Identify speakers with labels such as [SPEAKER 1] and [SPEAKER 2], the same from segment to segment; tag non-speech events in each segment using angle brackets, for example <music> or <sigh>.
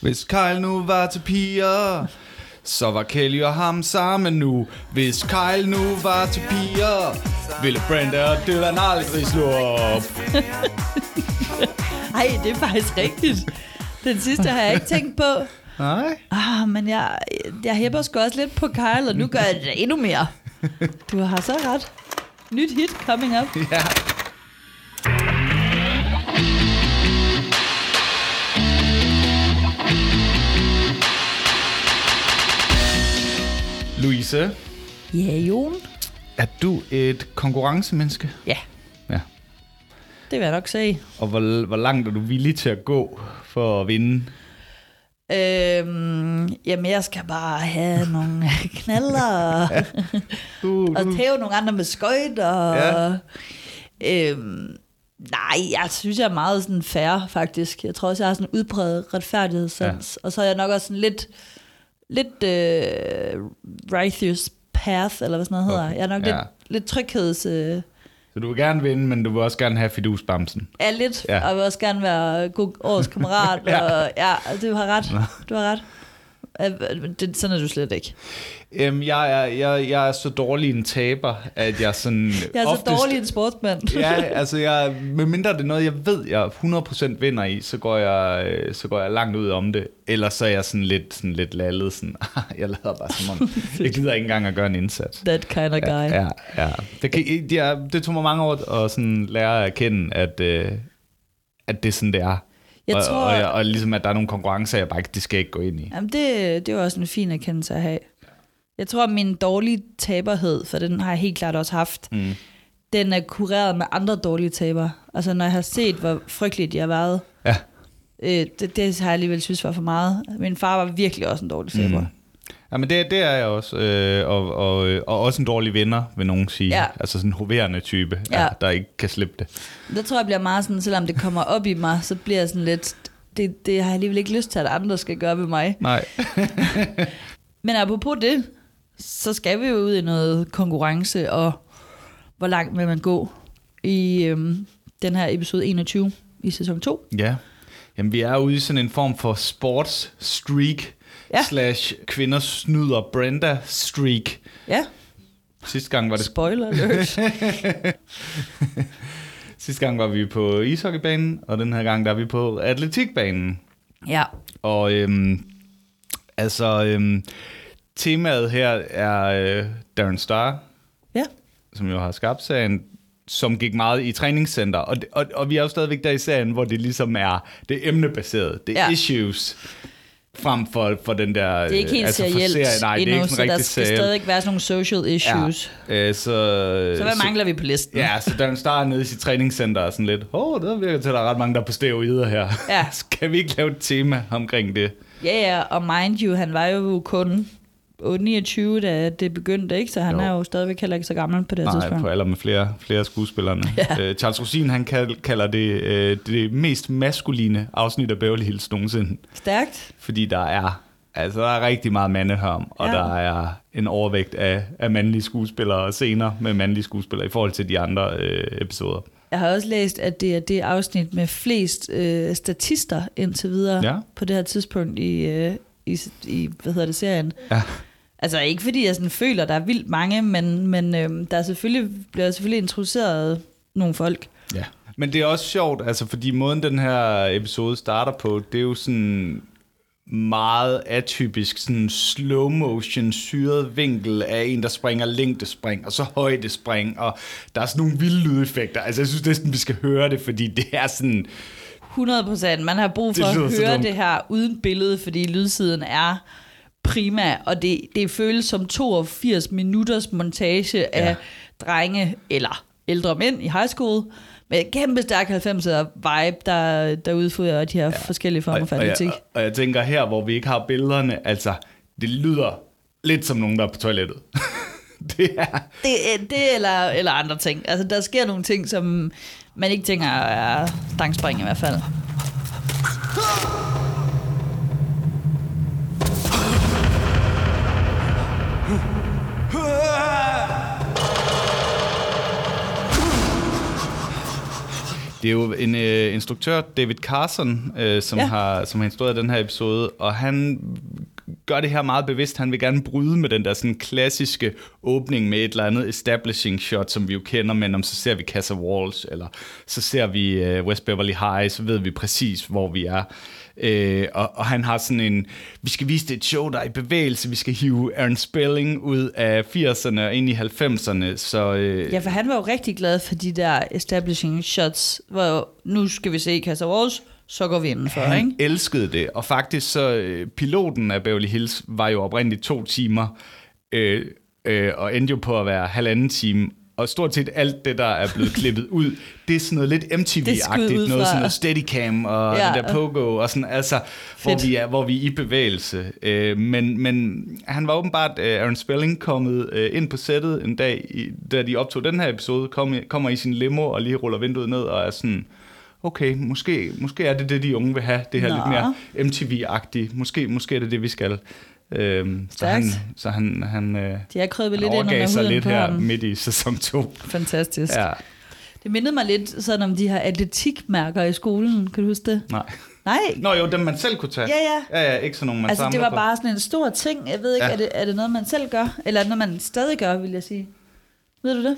[SPEAKER 1] Hvis Kyle nu var til piger, så var Kelly og ham sammen nu. Hvis Kyle nu var til piger, ville Brenda og Dylan aldrig slå op. <laughs>
[SPEAKER 2] Ej, det er faktisk rigtigt. Den sidste har jeg ikke tænkt på.
[SPEAKER 1] Nej.
[SPEAKER 2] Ah, men jeg, jeg hæpper sgu også lidt på Kyle, og nu gør jeg det endnu mere. Du har så ret. Nyt hit coming up.
[SPEAKER 1] Ja. Louise,
[SPEAKER 2] Ja, Jon.
[SPEAKER 1] er du et konkurrencemenneske?
[SPEAKER 2] Ja,
[SPEAKER 1] Ja.
[SPEAKER 2] det vil jeg nok sige.
[SPEAKER 1] Og hvor, hvor langt er du villig til at gå for at vinde?
[SPEAKER 2] Øhm, jamen, jeg skal bare have nogle <laughs> knaller,
[SPEAKER 1] Du,
[SPEAKER 2] og tæve nogle andre med skøjter.
[SPEAKER 1] Ja.
[SPEAKER 2] Øhm, nej, jeg synes, jeg er meget sådan fair, faktisk. Jeg tror også, jeg har sådan en udbredt retfærdighedssans. Ja. Og så er jeg nok også sådan lidt, lidt øh, righteous path, eller hvad sådan noget hedder.
[SPEAKER 1] Okay.
[SPEAKER 2] Jeg er nok
[SPEAKER 1] Ja.
[SPEAKER 2] lidt, lidt trygheds... Øh,
[SPEAKER 1] så du vil gerne vinde, men du vil også gerne have fidusbamsen.
[SPEAKER 2] er lidt,
[SPEAKER 1] Ja.
[SPEAKER 2] ja. og jeg vil også gerne være god årets kammerat. <laughs>
[SPEAKER 1] Ja.
[SPEAKER 2] og, ja, du har ret. Du har ret. Det, sådan er du slet ikke.
[SPEAKER 1] Øhm, jeg, er, jeg, jeg er så dårlig en taber, at jeg sådan <laughs>
[SPEAKER 2] Jeg er så
[SPEAKER 1] oftest,
[SPEAKER 2] dårlig en sportsmand. <laughs>
[SPEAKER 1] ja, <laughs> altså jeg, medmindre det er noget, jeg ved, jeg 100% vinder i, så går jeg, øh, så går jeg langt ud om det. Ellers så er jeg sådan lidt, sådan lidt lallet, sådan, jeg lader bare som om, jeg gider ikke engang at gøre en indsats.
[SPEAKER 2] That kind of guy.
[SPEAKER 1] Ja, ja, ja. Det, kan, er, det tog mig mange år at sådan lære at erkende, at, øh, at det er sådan, det er.
[SPEAKER 2] Jeg
[SPEAKER 1] og,
[SPEAKER 2] tror-
[SPEAKER 1] og, og, og, ligesom, at der er nogle konkurrencer, jeg bare ikke, det skal jeg ikke gå ind i.
[SPEAKER 2] Jamen, det, det var også en fin erkendelse at have. Jeg tror, at min dårlige taberhed, for den har jeg helt klart også haft,
[SPEAKER 1] Mm.
[SPEAKER 2] den er kureret med andre dårlige taber. Altså, når jeg har set, hvor frygteligt de har været,
[SPEAKER 1] Ja.
[SPEAKER 2] øh, det, det har jeg alligevel synes var for meget. Min far var virkelig også en dårlig taber.
[SPEAKER 1] Mm. Ja, men det, det er jeg også. Øh, og, og, øh, og også en dårlig vinder, vil nogen sige.
[SPEAKER 2] Ja.
[SPEAKER 1] Altså sådan en hoverende type, ja.
[SPEAKER 2] Ja.
[SPEAKER 1] der ikke kan slippe det.
[SPEAKER 2] Der tror jeg bliver meget sådan, selvom det kommer op i mig, så bliver jeg sådan lidt, det, det har jeg alligevel ikke lyst til, at andre skal gøre ved mig.
[SPEAKER 1] Nej. <laughs>
[SPEAKER 2] Men apropos det, så skal vi jo ud i noget konkurrence, og hvor langt vil man gå i øhm, den her episode 21 i sæson 2.
[SPEAKER 1] Ja. Jamen, vi er ude i sådan en form for sports streak,
[SPEAKER 2] Ja.
[SPEAKER 1] slash kvinder snyder Brenda streak.
[SPEAKER 2] Ja,
[SPEAKER 1] Sidste gang var det
[SPEAKER 2] spoiler alert. <laughs>
[SPEAKER 1] sidste gang var vi på ishockeybanen, og den her gang der er vi på atletikbanen.
[SPEAKER 2] ja,
[SPEAKER 1] Og øhm, altså, øhm, temaet her er øh, Darren Star,
[SPEAKER 2] ja,
[SPEAKER 1] som jo har skabt serien, som gik meget i træningscenter. Og, og, og vi er jo stadigvæk der i serien, hvor det ligesom er det er emnebaseret. Det er. Ja. issues frem for, for den der...
[SPEAKER 2] det er ikke helt
[SPEAKER 1] altså for
[SPEAKER 2] serielt
[SPEAKER 1] serien. Nej, det er
[SPEAKER 2] endnu,
[SPEAKER 1] ikke
[SPEAKER 2] så der skal
[SPEAKER 1] serielt.
[SPEAKER 2] stadig være sådan nogle social issues.
[SPEAKER 1] Ja. Øh, så,
[SPEAKER 2] Så hvad mangler vi på listen?
[SPEAKER 1] Ja, så Darren Star er nede i sit træningscenter og sådan lidt, åh, oh, det virker til, at der er ret mange, der er på steroider her.
[SPEAKER 2] Ja. <laughs>
[SPEAKER 1] Skal vi ikke lave et tema omkring det?
[SPEAKER 2] Ja, ja, og mind you, han var jo kun 29, da det begyndte, ikke? Så han
[SPEAKER 1] Jo.
[SPEAKER 2] er jo stadigvæk heller ikke så gammel på det
[SPEAKER 1] Nej,
[SPEAKER 2] tidspunkt.
[SPEAKER 1] på alder med flere, flere skuespillerne. <laughs>
[SPEAKER 2] Ja.
[SPEAKER 1] Øh, Charles Rosin, han kal- kalder det øh, det mest maskuline afsnit af Beverly Hills nogensinde.
[SPEAKER 2] Stærkt.
[SPEAKER 1] Fordi der er, altså, der er rigtig meget mandehørm, og
[SPEAKER 2] Ja.
[SPEAKER 1] der er en overvægt af, af mandlige skuespillere og scener med mandlige skuespillere i forhold til de andre øh, episoder.
[SPEAKER 2] Jeg har også læst, at det er det afsnit med flest øh, statister indtil videre
[SPEAKER 1] Ja.
[SPEAKER 2] på det her tidspunkt i, øh, i, i hvad hedder det, serien.
[SPEAKER 1] Ja.
[SPEAKER 2] Altså ikke fordi jeg sådan føler, der er vildt mange, men, men øh, der er selvfølgelig, bliver selvfølgelig introduceret nogle folk.
[SPEAKER 1] Ja. Men det er også sjovt, altså fordi måden den her episode starter på, det er jo sådan meget atypisk, sådan slow motion, syret vinkel af en, der springer længdespring, og så højdespring, og der er sådan nogle vilde lydeffekter. Altså jeg synes næsten, vi skal høre det, fordi det er sådan...
[SPEAKER 2] 100 procent. Man har brug for at høre det her uden billede, fordi lydsiden er prima, og det, det føles som 82 minutters montage ja.
[SPEAKER 1] Ja.
[SPEAKER 2] af drenge eller ældre mænd i high school, med kæmpe stærk 90'er vibe, der, der udfører de her ja. forskellige former for
[SPEAKER 1] og,
[SPEAKER 2] atletik.
[SPEAKER 1] jeg, og jeg tænker her, hvor vi ikke har billederne, altså det lyder lidt som nogen, der er på toilettet. <laughs> det er...
[SPEAKER 2] Det, det eller, eller andre ting. Altså, der sker nogle ting, som man ikke tænker er stangspring i hvert fald.
[SPEAKER 1] Det er jo en øh, instruktør, David Carson, øh, som,
[SPEAKER 2] Ja.
[SPEAKER 1] har, som har instrueret den her episode, og han gør det her meget bevidst. Han vil gerne bryde med den der sådan klassiske åbning med et eller andet establishing shot, som vi jo kender, men om så ser vi Casa Walls, eller så ser vi øh, West Beverly High, så ved vi præcis, hvor vi er. Øh, og, og han har sådan en, vi skal vise det et show, der er i bevægelse, vi skal hive Aaron Spelling ud af 80'erne og ind i 90'erne, så... Øh,
[SPEAKER 2] Ja, for han var jo rigtig glad for de der establishing shots, hvor nu skal vi se Casa Walls, så går vi indenfor,
[SPEAKER 1] Han
[SPEAKER 2] ikke?
[SPEAKER 1] elskede det, og faktisk så øh, piloten af Beverly Hills var jo oprindeligt to timer, øh, øh, og endte jo på at være halvanden time. Og stort set alt det, der er blevet klippet ud, det er sådan noget lidt MTV-agtigt, noget sådan noget Steadicam og
[SPEAKER 2] Ja.
[SPEAKER 1] det der Pogo, og sådan, altså, hvor
[SPEAKER 2] Fedt.
[SPEAKER 1] vi, er, hvor vi er i bevægelse. Øh, men, men han var åbenbart, øh, Aaron Spelling, kommet øh, ind på sættet en dag, i, da de optog den her episode, kom, kommer i sin limo og lige ruller vinduet ned og er sådan, okay, måske, måske er det det, de unge vil have, det her
[SPEAKER 2] Nå.
[SPEAKER 1] lidt mere MTV-agtigt. Måske, måske er det det, vi skal. Øhm, så han, så han, han, øh,
[SPEAKER 2] De har krøbet lidt ind under
[SPEAKER 1] sig lidt her
[SPEAKER 2] ham.
[SPEAKER 1] midt i sæson 2.
[SPEAKER 2] Fantastisk.
[SPEAKER 1] Ja,
[SPEAKER 2] Det mindede mig lidt sådan om de her atletikmærker i skolen. Kan du huske det?
[SPEAKER 1] nej.
[SPEAKER 2] Nej.
[SPEAKER 1] Nå jo, dem man selv kunne tage.
[SPEAKER 2] Ja, ja.
[SPEAKER 1] Ja, ja, ikke sådan nogle, man
[SPEAKER 2] Altså, det var
[SPEAKER 1] på.
[SPEAKER 2] bare sådan en stor ting. Jeg ved ikke, ja. Er, det, er det noget, man selv gør? Eller er det noget, man stadig gør, vil jeg sige? Ved du det?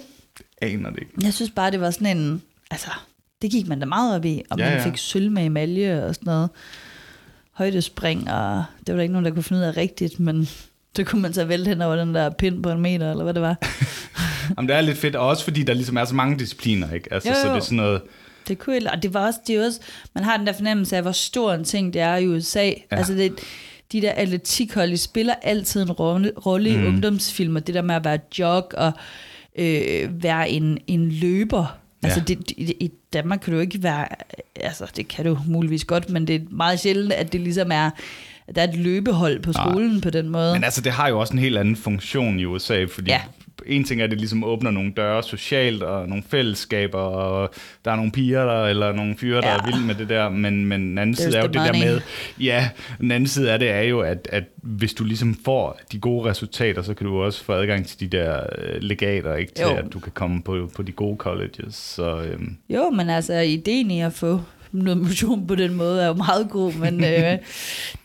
[SPEAKER 1] Aner det ikke.
[SPEAKER 2] Jeg synes bare, det var sådan en... Altså, det gik man da meget op i. Og
[SPEAKER 1] Ja,
[SPEAKER 2] man
[SPEAKER 1] ja.
[SPEAKER 2] fik sølv med medalje og sådan noget. Højdespring, og det var der ikke nogen, der kunne finde ud af rigtigt, men så kunne man så vælte hen over den der pind på en meter, eller hvad det var. <laughs>
[SPEAKER 1] Jamen, det er lidt fedt, og også fordi der ligesom er så mange discipliner, ikke? Altså,
[SPEAKER 2] Jo,
[SPEAKER 1] så
[SPEAKER 2] jo.
[SPEAKER 1] det er sådan noget...
[SPEAKER 2] Det kunne og det var også, det er også, man har den der fornemmelse af, hvor stor en ting det er i USA. Ja. Altså det, de der atletikhold, de spiller altid en rolle, rolle mm. i ungdomsfilmer. Det der med at være jog og øh, være en, en løber. Altså
[SPEAKER 1] Ja.
[SPEAKER 2] det, det, i Danmark kan du ikke være, altså det kan du muligvis godt, men det er meget sjældent, at det ligesom er, at der er et løbehold på skolen Nej. på den måde.
[SPEAKER 1] Men altså, det har jo også en helt anden funktion i USA, fordi
[SPEAKER 2] Ja.
[SPEAKER 1] En ting er, at det ligesom åbner nogle døre socialt, og nogle fællesskaber, og der er nogle piger der, eller nogle fyre, der
[SPEAKER 2] Ja.
[SPEAKER 1] er vilde med det der, men, men den anden
[SPEAKER 2] There's
[SPEAKER 1] side er jo det der
[SPEAKER 2] money.
[SPEAKER 1] med, ja, den anden side af det er jo, at, at hvis du ligesom får de gode resultater, så kan du også få adgang til de der øh, legater, ikke til
[SPEAKER 2] Jo.
[SPEAKER 1] at du kan komme på, på de gode colleges, så øhm,
[SPEAKER 2] Jo, men altså, ideen i at få noget motion på den måde er jo meget god, men <laughs> øh,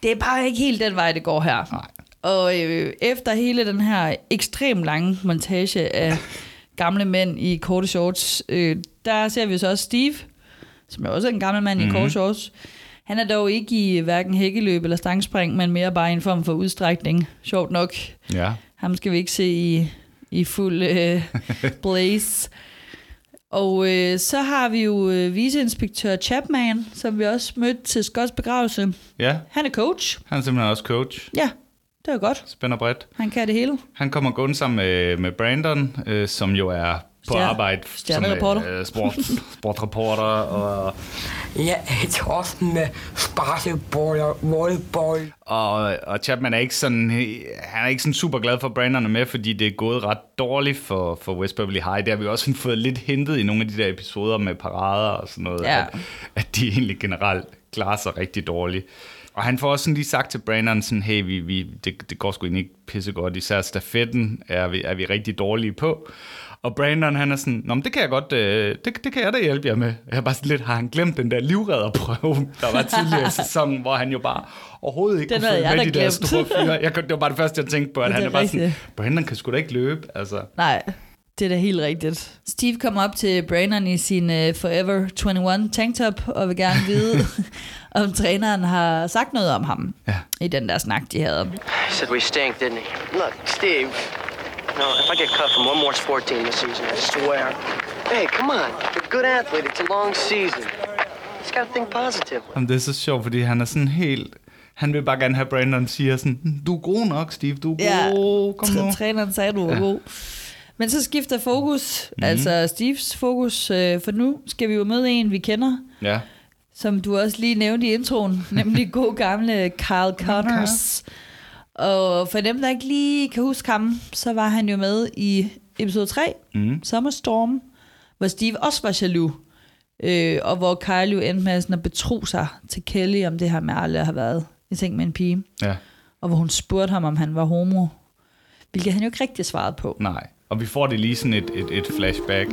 [SPEAKER 2] det er bare ikke helt den vej, det går her.
[SPEAKER 1] Nej.
[SPEAKER 2] Og øh, efter hele den her ekstremt lange montage af <laughs> gamle mænd i korte shorts, øh, der ser vi så også Steve, som er også en gammel mand mm-hmm. i korte shorts. Han er dog ikke i hverken hækkeløb eller stangspring, men mere bare i en form for udstrækning. Sjovt nok.
[SPEAKER 1] ja.
[SPEAKER 2] Ham skal vi ikke se i, i fuld øh, <laughs> blaze. Og øh, så har vi jo øh, viceinspektør Chapman, som vi også mødte til Scotts begravelse.
[SPEAKER 1] Ja,
[SPEAKER 2] Han er coach.
[SPEAKER 1] han er simpelthen også coach,
[SPEAKER 2] Ja, det er godt.
[SPEAKER 1] spænder bredt.
[SPEAKER 2] Han kan det hele.
[SPEAKER 1] Han kommer gående sammen med, med Brandon, øh, som jo er på
[SPEAKER 2] Stjerne-
[SPEAKER 1] arbejde som øh, sport, <laughs> sportreporter. Og,
[SPEAKER 3] Jeg er Torsten med sparkeboller, volleyball.
[SPEAKER 1] og, og Chapman er ikke sådan, han er ikke sådan super glad for, at Brandon er med, fordi det er gået ret dårligt for, for West Beverly High. Det har vi også <laughs> fået lidt hentet i nogle af de der episoder med parader og sådan noget,
[SPEAKER 2] Ja.
[SPEAKER 1] at, at de egentlig generelt klarer sig rigtig dårligt. Og han får også sådan lige sagt til Brandon, sådan, hey, vi, vi, det, det går sgu egentlig ikke pissegodt, især stafetten er vi, er vi rigtig dårlige på. Og Brandon, han er sådan, Nå, men det kan jeg godt, øh, det, det kan jeg da hjælpe jer med. Jeg er bare sådan lidt, har han glemt den der livredderprøve, der var tidligere i sæsonen, hvor han jo bare overhovedet ikke
[SPEAKER 2] Den
[SPEAKER 1] kunne følge med de der store fyre. Jeg, det var bare det første, jeg tænkte på, at <laughs>
[SPEAKER 2] Det
[SPEAKER 1] han
[SPEAKER 2] er
[SPEAKER 1] er bare sådan. Brandon kan sgu da ikke løbe, altså.
[SPEAKER 2] Nej, det er da helt rigtigt. Steve kommer op til Brandon i sin uh, Forever 21 tanktop, og vil gerne vide, <laughs> om træneren har sagt noget om ham
[SPEAKER 1] Ja.
[SPEAKER 2] i den der snak, de havde.
[SPEAKER 4] He said we stink, didn't he? Look, Steve. No, if I get cut from one more sport team this season, I swear. Hey, come on. You're a good athlete. It's a long season. Just gotta think positively.
[SPEAKER 1] Jamen, det er så sjovt, fordi han er sådan helt... Han vil bare gerne have, Brandon siger sådan, "Hm, du er god nok, Steve, du er
[SPEAKER 2] Ja,
[SPEAKER 1] god, kom nu.
[SPEAKER 2] tr- træneren sagde, du var god. Men så skifter fokus, mm. altså Steves fokus, øh, for nu skal vi jo møde en, vi kender,
[SPEAKER 1] Ja.
[SPEAKER 2] som du også lige nævnte i introen, <laughs> nemlig god gamle Kyle Connors. Og for dem, der ikke lige kan huske ham, så var han jo med i episode 3, mm. Summerstorm, hvor Steve også var jaloux. Øh, og hvor Kyle jo endte med sådan at betro sig til Kelly om det her med aldrig have været i seng med en pige.
[SPEAKER 1] Ja,
[SPEAKER 2] Og hvor hun spurgte ham, om han var homo. Hvilket han jo ikke rigtig svarede på.
[SPEAKER 1] nej. Og vi får det lige sådan et, et, et flashback.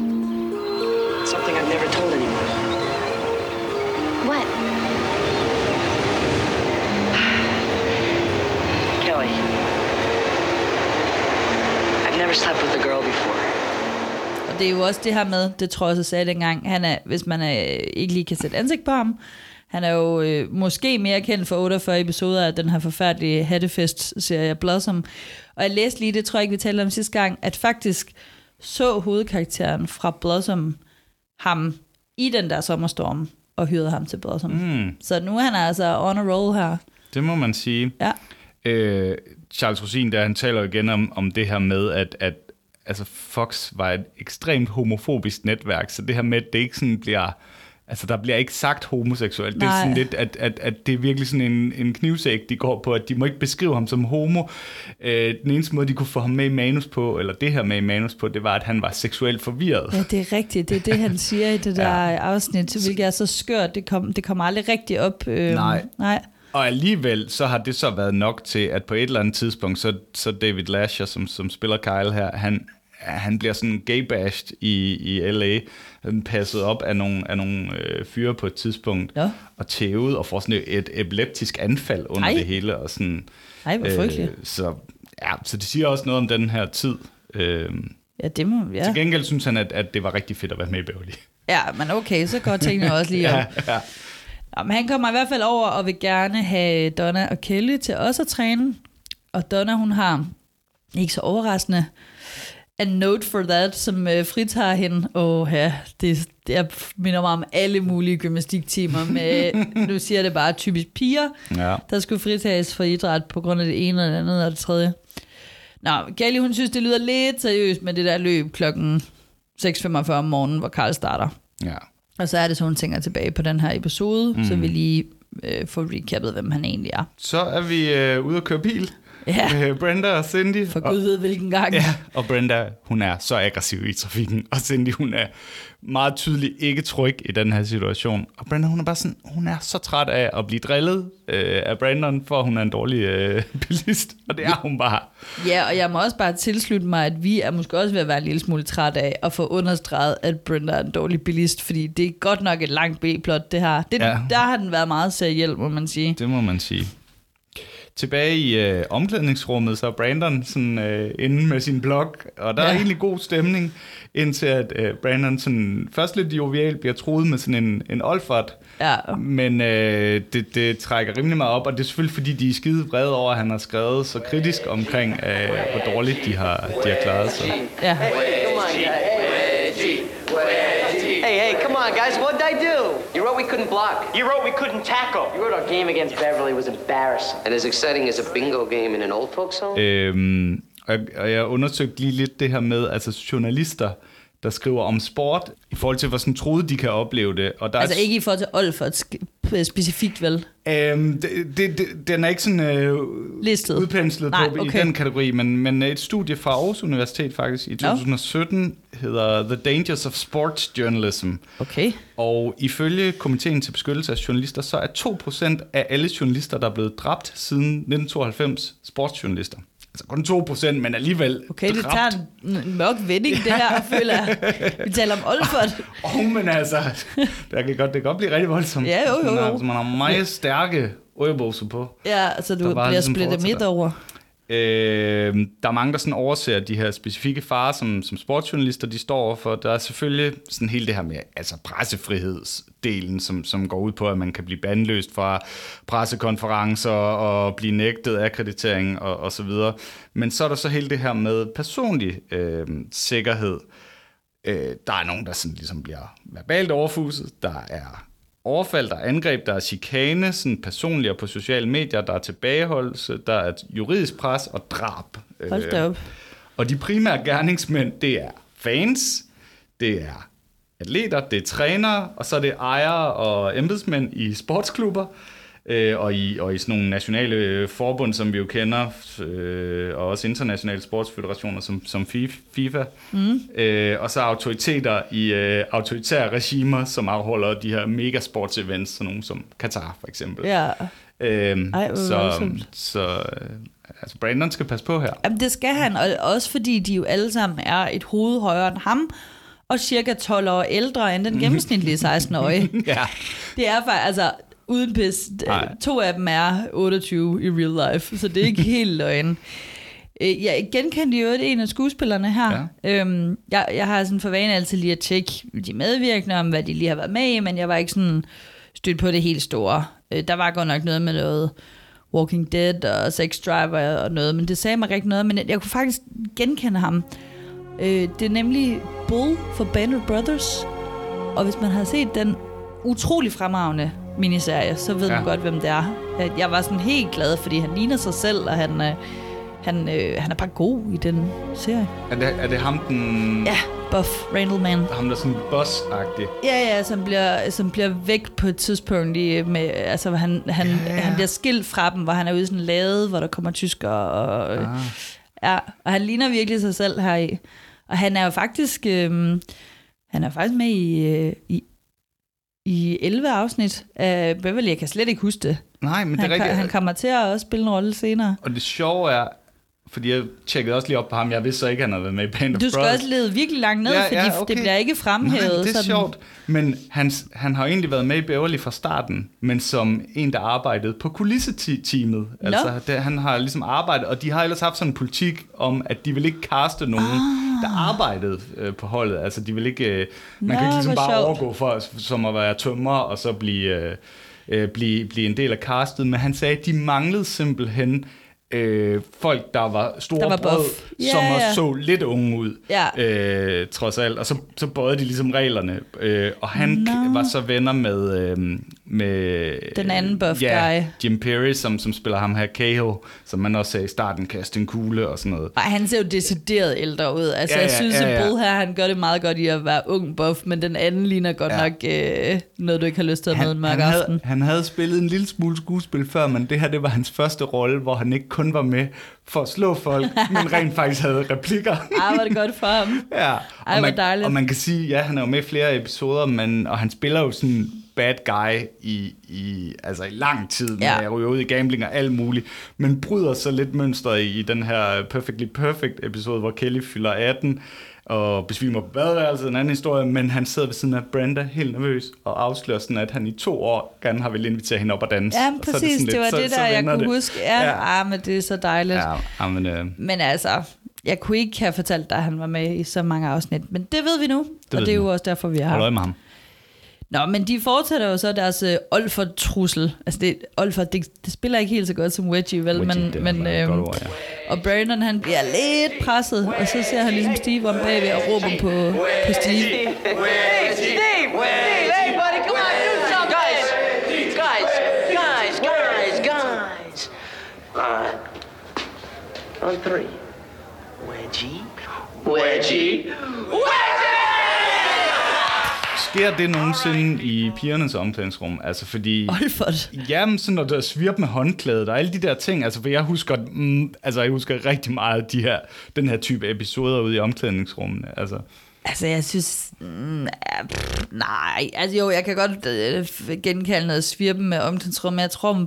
[SPEAKER 4] Something I've never told anyone. What? Kelly. I've never slept with a girl before.
[SPEAKER 2] Og det er jo også det her med, det tror jeg også sagde dengang, han er, hvis man er, ikke lige kan sætte ansigt på ham, han er jo øh, måske mere kendt for 48 episoder af den her forfærdelige Hattefest-serie Blossom. Og jeg læste lige, det tror jeg ikke, vi talte om sidste gang, at faktisk så hovedkarakteren fra Blossom ham i den der sommerstorm, og hyrede ham til Blossom. Mm. Så nu er han altså on a roll her.
[SPEAKER 1] Det må man sige.
[SPEAKER 2] Ja.
[SPEAKER 1] Øh, Charles Rosin, der han taler igen om, om det her med, at, at altså Fox var et ekstremt homofobisk netværk, så det her med, at det ikke sådan bliver... Altså, der bliver ikke sagt homoseksuelt. Det er sådan lidt, at, at, at det er virkelig sådan en, en knivsæk, de går på, at de må ikke beskrive ham som homo. Øh, den eneste måde, de kunne få ham med i manus på, eller det her med i manus på, det var, at han var seksuelt forvirret.
[SPEAKER 2] Ja, det er rigtigt. Det er det, han siger i det <laughs> der ja. afsnit, hvilket er så skørt. Det, kom, det kommer aldrig rigtig op. Øhm,
[SPEAKER 1] Nej.
[SPEAKER 2] Nej.
[SPEAKER 1] Og alligevel, så har det så været nok til, at på et eller andet tidspunkt, så, så David Lasher, som, som spiller Kyle her, han, han bliver sådan gay-bashed i, i L.A., passet op af nogle, af nogle øh, fyre på et tidspunkt,
[SPEAKER 2] Ja.
[SPEAKER 1] og tævet, og får sådan et, epileptisk anfald under
[SPEAKER 2] Ej.
[SPEAKER 1] det hele. Og sådan,
[SPEAKER 2] Ej, hvor frygteligt.
[SPEAKER 1] så, ja, så det siger også noget om den her tid. Øh,
[SPEAKER 2] Ja, det må... Ja.
[SPEAKER 1] Til gengæld synes han, at, at det var rigtig fedt at være med i Beverly.
[SPEAKER 2] ja, men okay, så går tingene <laughs> også lige op.
[SPEAKER 1] Ja, ja.
[SPEAKER 2] Nå, men han kommer i hvert fald over og vil gerne have Donna og Kelly til også at træne. Og Donna, hun har ikke så overraskende a note for that, som øh, fritager hende. Og ja, det, det er, minder mig om alle mulige gymnastiktimer med, <laughs> nu siger jeg det bare, typisk piger,
[SPEAKER 1] ja.
[SPEAKER 2] der skulle fritages for idræt på grund af det ene eller det andet og det tredje. Nå, Kelly, hun synes, det lyder lidt seriøst med det der løb klokken 6.45 om morgenen, hvor Karl starter.
[SPEAKER 1] ja.
[SPEAKER 2] Og så er det så, hun tænker tilbage på den her episode, mm. så vi lige øh, får recappet, hvem han egentlig er.
[SPEAKER 1] Så er vi øh, ude at køre bil.
[SPEAKER 2] Ja, <laughs>
[SPEAKER 1] med Brenda og Cindy.
[SPEAKER 2] for gud ved hvilken gang.
[SPEAKER 1] Ja, og Brenda, hun er så aggressiv i trafikken, og Cindy, hun er meget tydeligt ikke tryg i den her situation. Og Brenda, hun er bare sådan, hun er så træt af at blive drillet øh, af Brandon, for hun er en dårlig øh, <laughs> bilist, og det er hun bare.
[SPEAKER 2] ja, og jeg må også bare tilslutte mig, at vi er måske også ved at være en lille smule træt af at få understreget, at Brenda er en dårlig bilist, fordi det er godt nok et langt B-plot, det her. Det,
[SPEAKER 1] ja.
[SPEAKER 2] Der har den været meget seriel, må man sige.
[SPEAKER 1] Det må man sige. Tilbage i øh, omklædningsrummet, så er Brandon sådan, øh, inde med sin blog, og der ja. er egentlig god stemning, indtil at øh, Brandon sådan, først lidt jovial bliver truet med sådan en, en olfert,
[SPEAKER 2] Ja.
[SPEAKER 1] Men øh, det, det trækker rimelig meget op, og det er selvfølgelig, fordi de er skide vrede over, at han har skrevet så kritisk omkring, øh, hvor dårligt de har, de har klaret sig.
[SPEAKER 2] Ja.
[SPEAKER 4] Come on, guys. Hey, hey, come on, guys. What'd I do? You wrote we couldn't block.
[SPEAKER 5] You wrote we couldn't tackle.
[SPEAKER 4] You wrote our game against Beverly was embarrassing. And as exciting as a bingo game in an old folks home?
[SPEAKER 1] Øhm, og, og jeg undersøgte lige lidt det her med, altså journalister, der skriver om sport, i forhold til, hvor sådan troede de kan opleve det. Og der
[SPEAKER 2] Altså
[SPEAKER 1] er,
[SPEAKER 2] ikke i forhold til Olfert specifikt, vel?
[SPEAKER 1] Øhm, det, det, det, den er ikke sådan øh,
[SPEAKER 2] Listet.
[SPEAKER 1] udpenslet
[SPEAKER 2] Nej,
[SPEAKER 1] på i
[SPEAKER 2] okay.
[SPEAKER 1] den kategori, men, men et studie fra Aarhus Universitet faktisk i 2017 hedder The Dangers of Sports Journalism.
[SPEAKER 2] Okay.
[SPEAKER 1] Og ifølge Komiteen til Beskyttelse af Journalister, så er 2% af alle journalister, der er blevet dræbt siden 1992, sportsjournalister. Altså kun 2%, men alligevel
[SPEAKER 2] Okay, det
[SPEAKER 1] dræbt.
[SPEAKER 2] tager en, en mørk vending, det her, <laughs> føler jeg. Vi taler om Olfert.
[SPEAKER 1] Åh, oh, men altså, det kan, godt, det kan godt blive rigtig voldsomt.
[SPEAKER 2] Ja, jo, jo,
[SPEAKER 1] Man har,
[SPEAKER 2] jo.
[SPEAKER 1] man har meget stærke øjebukser på.
[SPEAKER 2] Ja, altså du bliver
[SPEAKER 1] ligesom
[SPEAKER 2] splittet midt over.
[SPEAKER 1] Øh, der er mange, der sådan overser de her specifikke farer, som, som sportsjournalister de står overfor. Der er selvfølgelig sådan hele det her med altså pressefrihedsdelen, som, som går ud på, at man kan blive bandløst fra pressekonferencer og blive nægtet akkreditering og, og så videre. Men så er der så hele det her med personlig øh, sikkerhed. Øh, der er nogen, der sådan ligesom bliver verbalt overfuset. Der er overfald, der er angreb, der er chikane, sådan personligt og på sociale medier, der er tilbageholdelse, der er juridisk pres og drab.
[SPEAKER 2] Hold da op.
[SPEAKER 1] Og de primære gerningsmænd, det er fans, det er atleter, det er trænere, og så er det ejere og embedsmænd i sportsklubber, øh, og, i, og i sådan nogle nationale forbund, som vi jo kender, øh, og også internationale sportsfederationer som, som FIF- FIFA. Mm. Øh, og så autoriteter i øh, autoritære regimer, som afholder de her megasportsevents, sådan nogle som Katar for eksempel.
[SPEAKER 2] Ja.
[SPEAKER 1] Øhm,
[SPEAKER 2] Ej,
[SPEAKER 1] så,
[SPEAKER 2] voldsomt.
[SPEAKER 1] så øh, altså Brandon skal passe på her.
[SPEAKER 2] Jamen, det skal han, og også fordi de jo alle sammen er et hoved højere end ham, og cirka 12 år ældre end den gennemsnitlige 16-årige. <laughs>
[SPEAKER 1] Ja.
[SPEAKER 2] Det er faktisk, altså, uden pis,
[SPEAKER 1] Nej.
[SPEAKER 2] to af dem er 28 i real life, så det er ikke <laughs> helt løgn. Øh, jeg genkendte jo en af skuespillerne her. Ja. Øhm, jeg, jeg har sådan for vane altid lige at tjekke de medvirkende om, hvad de lige har været med i, men jeg var ikke sådan stødt på det helt store. Øh, der var godt nok noget med noget Walking Dead og Sex Driver og noget, men det sagde mig rigtig noget, men jeg, jeg kunne faktisk genkende ham. Øh, det er nemlig Bull for Band of Brothers, og hvis man har set den utrolig fremragende miniserie, så ved ja. man godt, hvem det er. Jeg- var sådan helt glad, fordi han ligner sig selv, og han, øh, han, øh, han er bare god i den serie.
[SPEAKER 1] Er det, er det ham, den,
[SPEAKER 2] Ja, Buff Randleman.
[SPEAKER 1] ham der er sådan boss-agtig?
[SPEAKER 2] Ja, ja, som bliver, som bliver væk på et tidspunkt. I, med, altså, han, han,
[SPEAKER 1] Ja,
[SPEAKER 2] ja,
[SPEAKER 1] ja.
[SPEAKER 2] ja. han bliver skilt fra dem, hvor han er ude i sådan en lade, hvor der kommer tyskere. Og, ah. Ja, og han ligner virkelig sig selv her i. Og han er jo faktisk, øhm, han er faktisk med i, øh, i, i 11 afsnit af Beverly. Jeg kan slet ikke huske det.
[SPEAKER 1] Nej, men det
[SPEAKER 2] Han,
[SPEAKER 1] er
[SPEAKER 2] kan,
[SPEAKER 1] rigtigt.
[SPEAKER 2] han kommer til at også spille en rolle senere.
[SPEAKER 1] Og det sjove er, fordi jeg tjekkede også lige op på ham, jeg vidste så ikke, at han havde været med i Band of
[SPEAKER 2] Du skal
[SPEAKER 1] Brothers.
[SPEAKER 2] også lede virkelig langt ned,
[SPEAKER 1] Ja,
[SPEAKER 2] fordi
[SPEAKER 1] ja,
[SPEAKER 2] okay. det bliver ikke fremhævet.
[SPEAKER 1] Nej, det er
[SPEAKER 2] sådan.
[SPEAKER 1] sjovt. Men han, han har jo egentlig været med i Beverly fra starten, men som en, der arbejdede på kulisseteamet. Altså, det, han har ligesom arbejdet, og de har ellers haft sådan en politik om, at de vil ikke kaste nogen, ah. der arbejdede øh, på holdet. Altså, de vil ikke... Øh, man
[SPEAKER 2] Nå,
[SPEAKER 1] kan ikke ligesom bare
[SPEAKER 2] sjovt.
[SPEAKER 1] overgå for, som at være tømrer, og så blive, øh, øh, blive, blive en del af castet. Men han sagde, at de manglede simpelthen øh, folk, der var store
[SPEAKER 2] Der var
[SPEAKER 1] brød.
[SPEAKER 2] Ja,
[SPEAKER 1] som også så lidt unge ud,
[SPEAKER 2] Ja.
[SPEAKER 1] øh, trods alt. Og så, så bøjede de ligesom reglerne. Øh, og han k- var så venner med... Øh, med
[SPEAKER 2] Den anden buff
[SPEAKER 1] ja,
[SPEAKER 2] guy.
[SPEAKER 1] Jim Perry, som, som spiller ham her, Cahill, som man også sagde i starten, kaste en kugle og sådan noget.
[SPEAKER 2] Ej, han ser jo decideret ældre ud. Altså,
[SPEAKER 1] Ja,
[SPEAKER 2] ja, jeg synes,
[SPEAKER 1] ja,
[SPEAKER 2] at
[SPEAKER 1] ja.
[SPEAKER 2] Bull her, han gør det meget godt i at være ung buff, men den anden ligner godt
[SPEAKER 1] ja.
[SPEAKER 2] nok øh, noget, du ikke har lyst til at møde en mørk
[SPEAKER 1] han,
[SPEAKER 2] aften.
[SPEAKER 1] havde, han havde spillet en lille smule skuespil før, men det her det var hans første rolle, hvor han ikke kun var med for at slå folk, <laughs> men rent faktisk havde replikker.
[SPEAKER 2] Ej, var det godt for ham.
[SPEAKER 1] Ja, og, man,
[SPEAKER 2] dejligt.
[SPEAKER 1] og man kan sige, ja, han er jo med i flere episoder, men, og han spiller jo sådan bad guy i, i, altså i lang tid, med
[SPEAKER 2] Ja.
[SPEAKER 1] at ryge ud i gambling og alt muligt, men bryder så lidt mønstret i, i den her Perfectly Perfect episode, hvor Kelly fylder 18, og besvimer på badeværelset, en anden historie, men han sidder ved siden af Brenda helt nervøs og afslører sådan, at han i to år gerne har vil invitere hende op og danse.
[SPEAKER 2] Ja,
[SPEAKER 1] Og så
[SPEAKER 2] præcis. Det,
[SPEAKER 1] lidt-
[SPEAKER 2] var
[SPEAKER 1] så-
[SPEAKER 2] det,
[SPEAKER 1] så
[SPEAKER 2] der jeg kunne
[SPEAKER 1] det.
[SPEAKER 2] huske. Ja,
[SPEAKER 1] Ja.
[SPEAKER 2] Ah, men det er så dejligt. Ja.
[SPEAKER 1] Ja, men, øh,
[SPEAKER 2] Men altså, jeg kunne ikke have fortalt dig, at han var med i så mange afsnit. Men det ved vi nu, det og det er
[SPEAKER 1] nu.
[SPEAKER 2] jo også derfor, vi er
[SPEAKER 1] hold øje med ham.
[SPEAKER 2] Nå, men de fortsætter jo så deres øh, Olfert-trussel. Altså, det, Olfert, det, det spiller ikke helt så godt som Wedgie, vel?
[SPEAKER 1] Wedgie,
[SPEAKER 2] men,
[SPEAKER 1] det
[SPEAKER 2] men, øhm,
[SPEAKER 1] godt ord, ja.
[SPEAKER 2] Og Brandon, han bliver lidt presset, og så ser han ligesom Steve om bagved og råber på, på Steve.
[SPEAKER 4] Steve! Steve! Hey, buddy, come on, do something! Guys! Guys! Guys! Guys! Guys! Uh, on three. Wedgie. Wedgie.
[SPEAKER 1] Sker det nogensinde i pigernes omklædningsrum? Altså fordi...
[SPEAKER 2] Olfert.
[SPEAKER 1] Jamen, sådan når der svirp med håndklædet og alle de der ting. Altså, for jeg husker, mm, altså, jeg husker rigtig meget de her, den her type episoder ude i omklædningsrummene. Altså,
[SPEAKER 2] Altså, jeg synes... Mm, ja, pff, nej, altså jo, jeg kan godt øh, genkalde noget svirpen med omklædningsrum, men jeg tror...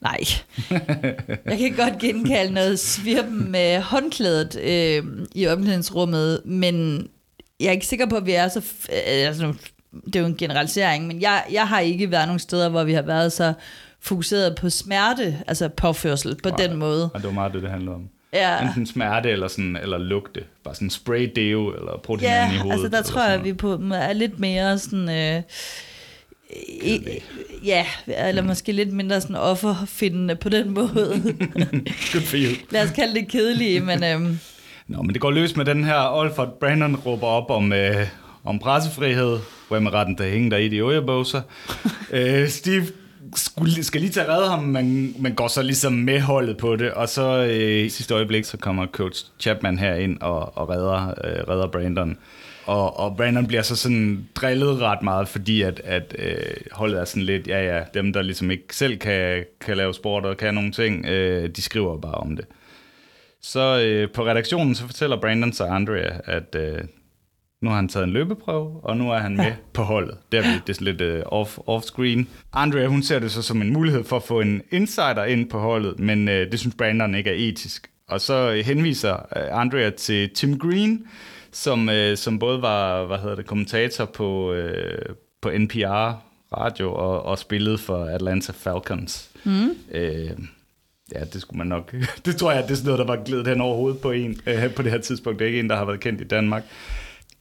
[SPEAKER 2] Nej. <laughs> Jeg kan godt genkalde noget svirpen med håndklædet øh, i omklædningsrummet, men jeg er ikke sikker på, at vi er så... øh, Altså, det er jo en generalisering, men jeg, jeg har ikke været nogle steder, hvor vi har været så fokuseret på smerte, altså påførsel på den måde.
[SPEAKER 1] Og det var meget det, det handlede om.
[SPEAKER 2] Ja.
[SPEAKER 1] Enten smerte eller, sådan, eller lugte. Bare sådan spray deo eller protein
[SPEAKER 2] Ja,
[SPEAKER 1] i hovedet.
[SPEAKER 2] altså der tror jeg, at vi på, er lidt mere sådan... Øh, i, ja, eller måske lidt mindre sådan offerfindende på den måde. <laughs>
[SPEAKER 1] Good for you.
[SPEAKER 2] Lad os kalde det kedelige, men øhm,
[SPEAKER 1] Nå, men det går løs med den her Olfert Brandon råber op om, øh, om pressefrihed. Hvad med retten til at hænge der i de oliebåser? <laughs> øh, Steve skulle, skal lige at redde ham, men, men går så ligesom med holdet på det. Og så øh, i sidste øjeblik, så kommer coach Chapman her ind og, og redder, øh, redder Brandon. Og, og Brandon bliver så sådan drillet ret meget, fordi at, at øh, holdet er sådan lidt, ja ja, dem der ligesom ikke selv kan, kan lave sport og kan nogle ting, øh, de skriver bare om det. Så øh, på redaktionen, så fortæller Brandon så Andrea, at øh, nu har han taget en løbeprøve, og nu er han med på holdet. Det er, det er lidt øh, off, off-screen. Andrea, hun ser det så som en mulighed for at få en insider ind på holdet, men øh, det synes Brandon ikke er etisk. Og så øh, henviser øh, Andrea til Tim Green, som, øh, som både var hvad hedder det, kommentator på, øh, på NPR radio og, og spillede for Atlanta Falcons. Mm. Øh, Ja, det skulle man nok. <laughs> Det tror jeg, det er sådan noget, der var glædet hen over hovedet på en øh, på det her tidspunkt. Det er ikke en, der har været kendt i Danmark.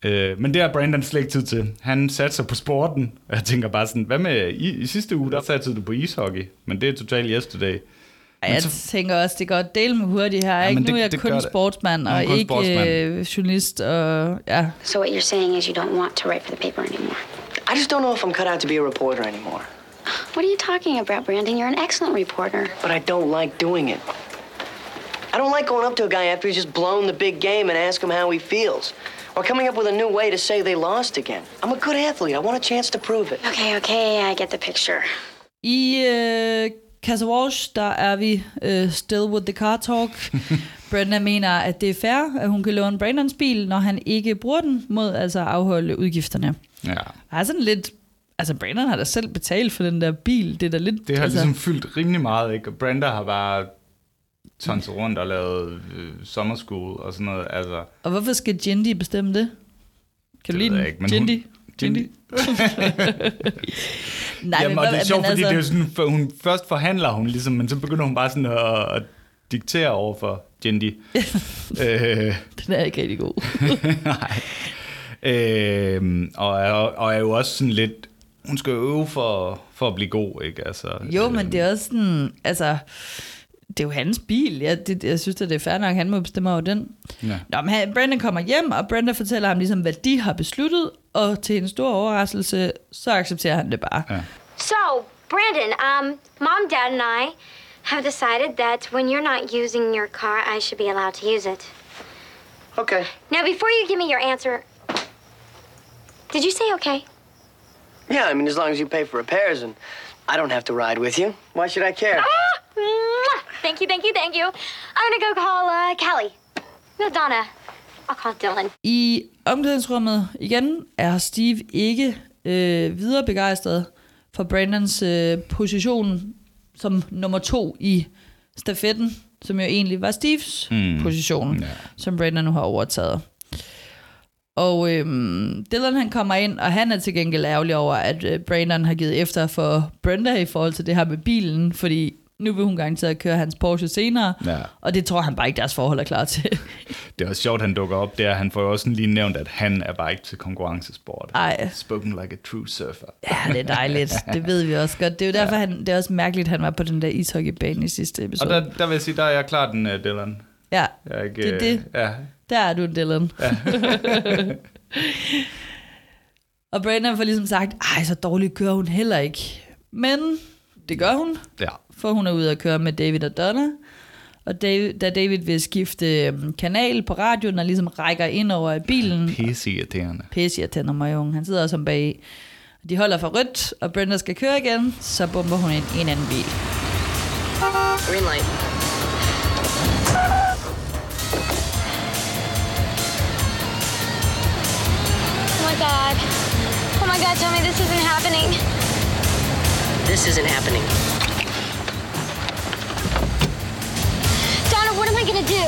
[SPEAKER 1] Øh, men det har Brandon slet ikke tid til. Han satser på sporten. Og jeg tænker bare sådan, hvad med i, i sidste uge, der satte du på ishockey. Men det er totalt yesterday.
[SPEAKER 2] Ej, jeg
[SPEAKER 1] så-
[SPEAKER 2] tænker også, det går dele med hurtigt her.
[SPEAKER 1] Ja,
[SPEAKER 2] ikke?
[SPEAKER 1] men
[SPEAKER 2] Nu
[SPEAKER 1] det-
[SPEAKER 2] er jeg
[SPEAKER 1] det
[SPEAKER 2] kun
[SPEAKER 1] det.
[SPEAKER 2] sportsmand, og
[SPEAKER 1] kun
[SPEAKER 2] ikke
[SPEAKER 1] sportsmand.
[SPEAKER 2] øh, journalist. Og, ja.
[SPEAKER 5] So what you're saying is you don't want to write for the paper anymore.
[SPEAKER 4] I just don't know if I'm cut out to be a reporter anymore.
[SPEAKER 5] What are you talking about, Brandon? You're an excellent reporter.
[SPEAKER 4] But I don't like doing it. I don't like going up to a guy after he's just blown the big game and ask him how he feels. Or coming up with a new way to say they lost again. I'm a good athlete. I want a chance to prove it.
[SPEAKER 5] Okay, okay, I get the picture.
[SPEAKER 2] I øh, Casa Walsh, der er vi øh, still with the car talk. <laughs> Brenda mener, at det er fair, at hun kan låne Brandons bil, når han ikke bruger den, mod altså at afholde udgifterne.
[SPEAKER 1] Ja.
[SPEAKER 2] Der er sådan lidt... Altså, Brandon har da selv betalt for den der bil. Det er da lidt...
[SPEAKER 1] Det har
[SPEAKER 2] altså,
[SPEAKER 1] ligesom fyldt rimelig meget, ikke? Og Brenda har bare tonset rundt og lavet øh, summer school og sådan noget. Altså,
[SPEAKER 2] Og hvorfor skal Jindy bestemme det? Kan du
[SPEAKER 1] Det
[SPEAKER 2] lide
[SPEAKER 1] ved
[SPEAKER 2] den?
[SPEAKER 1] ikke, men
[SPEAKER 2] Jindy?
[SPEAKER 1] hun-
[SPEAKER 2] Jindy? <laughs> Nej,
[SPEAKER 1] Jamen, og
[SPEAKER 2] hvad-
[SPEAKER 1] det er sjovt,
[SPEAKER 2] men
[SPEAKER 1] fordi
[SPEAKER 2] altså-
[SPEAKER 1] det er sådan, for hun, først forhandler hun ligesom, men så begynder hun bare sådan at, at diktere over for Jindy. <laughs> øh,
[SPEAKER 2] Den er ikke rigtig god. <laughs>
[SPEAKER 1] nej. Øh, og, er, og er jo også sådan lidt, hun skal øve for, for at blive god, ikke? Altså,
[SPEAKER 2] Jo, men det er også sådan, altså, det er jo hans bil. Ja, det, jeg synes, at det er fair nok, han må bestemme over den.
[SPEAKER 1] Ja.
[SPEAKER 2] Nå, men han, Brandon kommer hjem, og Brenda fortæller ham ligesom, hvad de har besluttet, og til en stor overraskelse, så accepterer han det bare.
[SPEAKER 1] Ja.
[SPEAKER 6] So, Brandon, um, mom, dad, and I have decided that when you're not using your car, I should be allowed to use it.
[SPEAKER 4] Okay.
[SPEAKER 6] Now, before you give me your answer, did you say okay?
[SPEAKER 4] Yeah, I mean, as long as you pay for repairs and I don't have to ride with you, why should I care?
[SPEAKER 6] Ah! Thank you, thank you, thank you. I'm gonna go call uh, Callie. No, Donna. I'll call Dylan.
[SPEAKER 2] I omklædningsrummet igen er Steve ikke øh, videre begejstret for Brandons øh, position som nummer to i stafetten, som jo egentlig var Steves mm. position,
[SPEAKER 1] Ja.
[SPEAKER 2] som Brandon nu har overtaget. Og øhm, Dylan han kommer ind, og han er til gengæld ærgerlig over, at øh, Brandon har givet efter for Brenda i forhold til det her med bilen, fordi nu vil hun garanteret køre hans Porsche senere,
[SPEAKER 1] Ja.
[SPEAKER 2] og det tror han bare ikke, deres forhold er klar til. <laughs>
[SPEAKER 1] Det er også sjovt, han dukker op der. Han får jo også lige nævnt, at han er bare ikke til konkurrencesport.
[SPEAKER 2] Ej.
[SPEAKER 1] Spoken like a true surfer.
[SPEAKER 2] Ja, det er dejligt. Det ved vi også godt. Det er jo derfor, han, det er også mærkeligt, at han var på den der ishockeybane i sidste
[SPEAKER 1] Og
[SPEAKER 2] episode.
[SPEAKER 1] der, der vil jeg sige, der er jeg klar den, uh, Dylan.
[SPEAKER 2] ja,
[SPEAKER 1] Jeg er ikke,
[SPEAKER 2] Det er det.
[SPEAKER 1] øh, Ja,
[SPEAKER 2] der er du, Dylan. Ja. <laughs> og Brandon får ligesom sagt, ej, så dårligt kører hun heller ikke. Men det gør hun,
[SPEAKER 1] ja.
[SPEAKER 2] For hun er ude at køre med David og Donna. Og David, da David vil skifte øhm, kanal på radioen og ligesom rækker ind over i bilen,
[SPEAKER 1] Pisse irriterende.
[SPEAKER 2] pisse jeg tænder mig unge. Han sidder også om bag. De holder for rødt, og Brenda skal køre igen, så bomber hun ind i en anden bil.
[SPEAKER 7] Green light.
[SPEAKER 6] Oh my god. Oh my god, tell me this isn't happening.
[SPEAKER 7] This isn't happening.
[SPEAKER 6] I gonna do?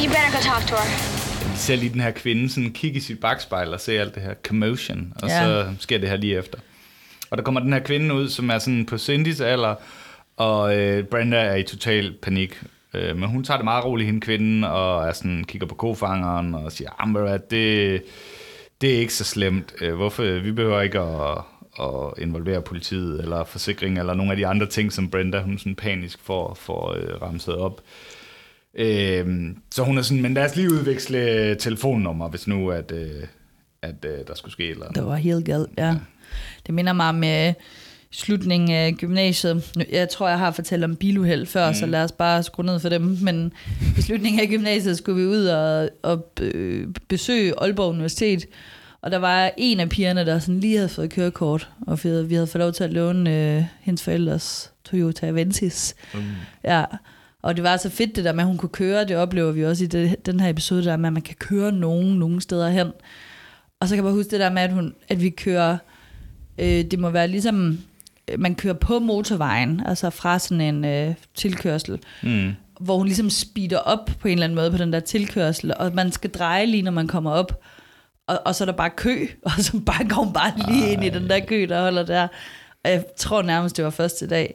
[SPEAKER 6] You better go talk to her.
[SPEAKER 1] Vi ser lige den her kvinde sådan kigge i sit bagspejl og se alt det her commotion, og
[SPEAKER 2] Ja.
[SPEAKER 1] så sker det her lige efter. Og der kommer den her kvinde ud, som er sådan på Cindys alder, og øh, Brenda er i total panik. Øh, men hun tager det meget roligt, hende kvinden, og er sådan, kigger på kofangeren og siger, "Ah, at det, det er ikke så slemt. Øh, hvorfor? Vi behøver ikke at, at involvere politiet eller forsikring eller nogle af de andre ting, som Brenda hun sådan panisk får, får øh, ramset op. Øh, så hun er sådan, men lad os lige udveksle telefonnummer, hvis nu at, øh, at øh, der skulle ske eller andet.
[SPEAKER 2] Det var helt galt, ja. Det minder mig om øh, slutningen af gymnasiet. Jeg tror, jeg har fortalt om biluheld før, mm. så lad os bare skrue ned for dem. Men i slutningen af gymnasiet skulle vi ud og, og øh, besøge Aalborg Universitet. Og der var en af pigerne, der sådan lige havde fået kørekort, og vi havde, vi havde fået lov til at låne øh, hendes forældres Toyota Avensis. Mm. Ja, og det var så fedt det der med, at hun kunne køre. Det oplever vi også i det, den her episode, der med, at man kan køre nogen, nogen steder hen. Og så kan jeg bare huske det der med, at, hun, at vi kører, øh, det må være ligesom, øh, man kører på motorvejen, altså fra sådan en øh, tilkørsel,
[SPEAKER 1] Mm.
[SPEAKER 2] hvor hun ligesom speeder op på en eller anden måde på den der tilkørsel, og man skal dreje lige, når man kommer op, og, og så er der bare kø, <laughs> og så bare går hun bare lige ind i den der kø, der holder der. Og jeg tror nærmest, det var første dag.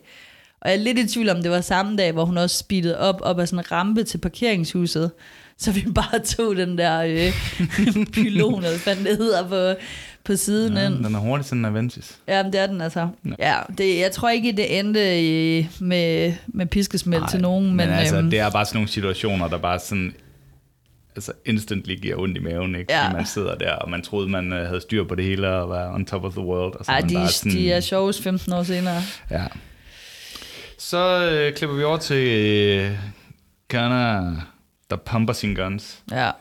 [SPEAKER 2] Og jeg er lidt i tvivl om, det var samme dag, hvor hun også speedede op, op ad sådan en rampe til parkeringshuset. Så vi <laughs> bare tog den der øh, <laughs> pylon, eller hvad det hedder, på, på siden
[SPEAKER 1] Ja,
[SPEAKER 2] ind.
[SPEAKER 1] den er hurtig sådan en Aventis.
[SPEAKER 2] Ja, men det er den altså. Ja, det, jeg tror ikke, det endte i, med, med piskesmæld til nogen, men,
[SPEAKER 1] men altså,
[SPEAKER 2] øhm,
[SPEAKER 1] det er bare sådan nogle situationer, der bare sådan altså instantly giver ondt i maven, ikke?
[SPEAKER 2] Ja.
[SPEAKER 1] Fordi man sidder der, og man troede, man øh, havde styr på det hele, og var on top of the world. Og så
[SPEAKER 2] ej,
[SPEAKER 1] man
[SPEAKER 2] de,
[SPEAKER 1] bare sådan,
[SPEAKER 2] de er sjovest 15 år senere.
[SPEAKER 1] Ja. Så øh, klipper vi over til øh, Kana, der pumper sine guns.
[SPEAKER 2] Ja.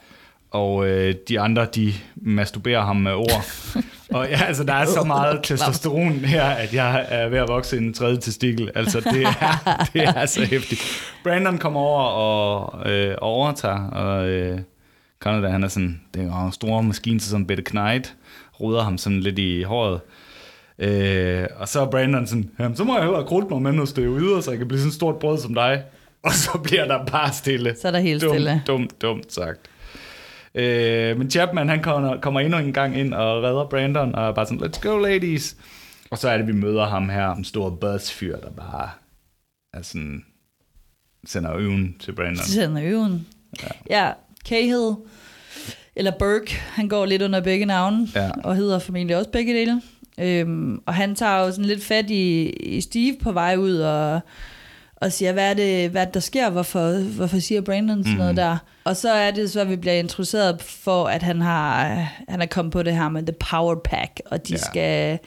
[SPEAKER 1] Og øh, de andre, de masturberer ham med ord. <laughs> og ja, altså, der er så meget testosteron her, at jeg er ved at vokse en tredje testikel. Altså, det er, <laughs> det er så hæftigt. Brandon kommer over og, øh, og overtager, og øh, Canada, han er sådan, det er en stor maskine til sådan en bitte knight, ruder ham sådan lidt i håret. Øh, og så er Brandon sådan, jamen, så må jeg hellere krudte mig med noget steroider, så jeg kan blive sådan et stort brød som dig. <laughs> Og så bliver der bare stille.
[SPEAKER 2] Så er der helt
[SPEAKER 1] dumt,
[SPEAKER 2] stille.
[SPEAKER 1] Dumt, dumt sagt. Øh, men Chapman, han kommer, kommer endnu en gang ind og redder Brandon, og er bare sådan, let's go ladies. Og så er det, vi møder ham her, en stor buzzfyr, der bare er sådan, sender øven til Brandon.
[SPEAKER 2] Sender øven. Ja. ja, Cahill, eller Burke, han går lidt under begge navne,
[SPEAKER 1] Ja.
[SPEAKER 2] og hedder formentlig også begge dele. Øhm, og han tager jo sådan lidt fat i, i Steve på vej ud, og, og siger, hvad er, det, hvad er der sker? Hvorfor, hvorfor siger Brandon sådan noget der? Og så er det så, at vi bliver introduceret for, at han har han er kommet på det her med The Power Pack, og de
[SPEAKER 1] ja.
[SPEAKER 2] skal...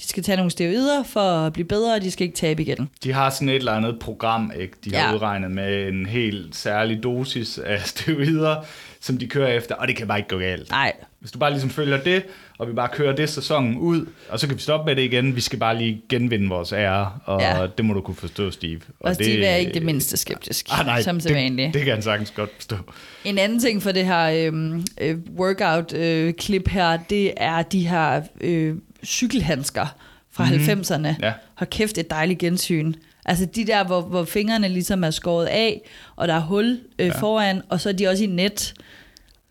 [SPEAKER 2] De skal tage nogle steroider for at blive bedre, og de skal ikke tabe igen.
[SPEAKER 1] De har sådan et eller andet program, ikke? De har
[SPEAKER 2] Ja.
[SPEAKER 1] udregnet med en helt særlig dosis af <laughs> steroider, som de kører efter, og det kan bare ikke gå galt.
[SPEAKER 2] Nej,
[SPEAKER 1] Hvis du bare ligesom følger det, og vi bare kører det sæsonen ud, og så kan vi stoppe med det igen. Vi skal bare lige genvinde vores ære, og ja. Det må du kunne forstå, Steve.
[SPEAKER 2] og Steve er ikke det mindste skeptisk,
[SPEAKER 1] Ah, nej,
[SPEAKER 2] som
[SPEAKER 1] det, det kan han sagtens godt forstå.
[SPEAKER 2] En anden ting for det her øhm, øh, workout-klip her, det er de her øh, cykelhandsker fra mm. 90'erne.
[SPEAKER 1] Mhm. Ja.
[SPEAKER 2] Har kæft et dejligt gensyn. Altså de der, hvor, hvor fingrene ligesom er skåret af, og der er hul øh, ja. foran, og så er de også i net.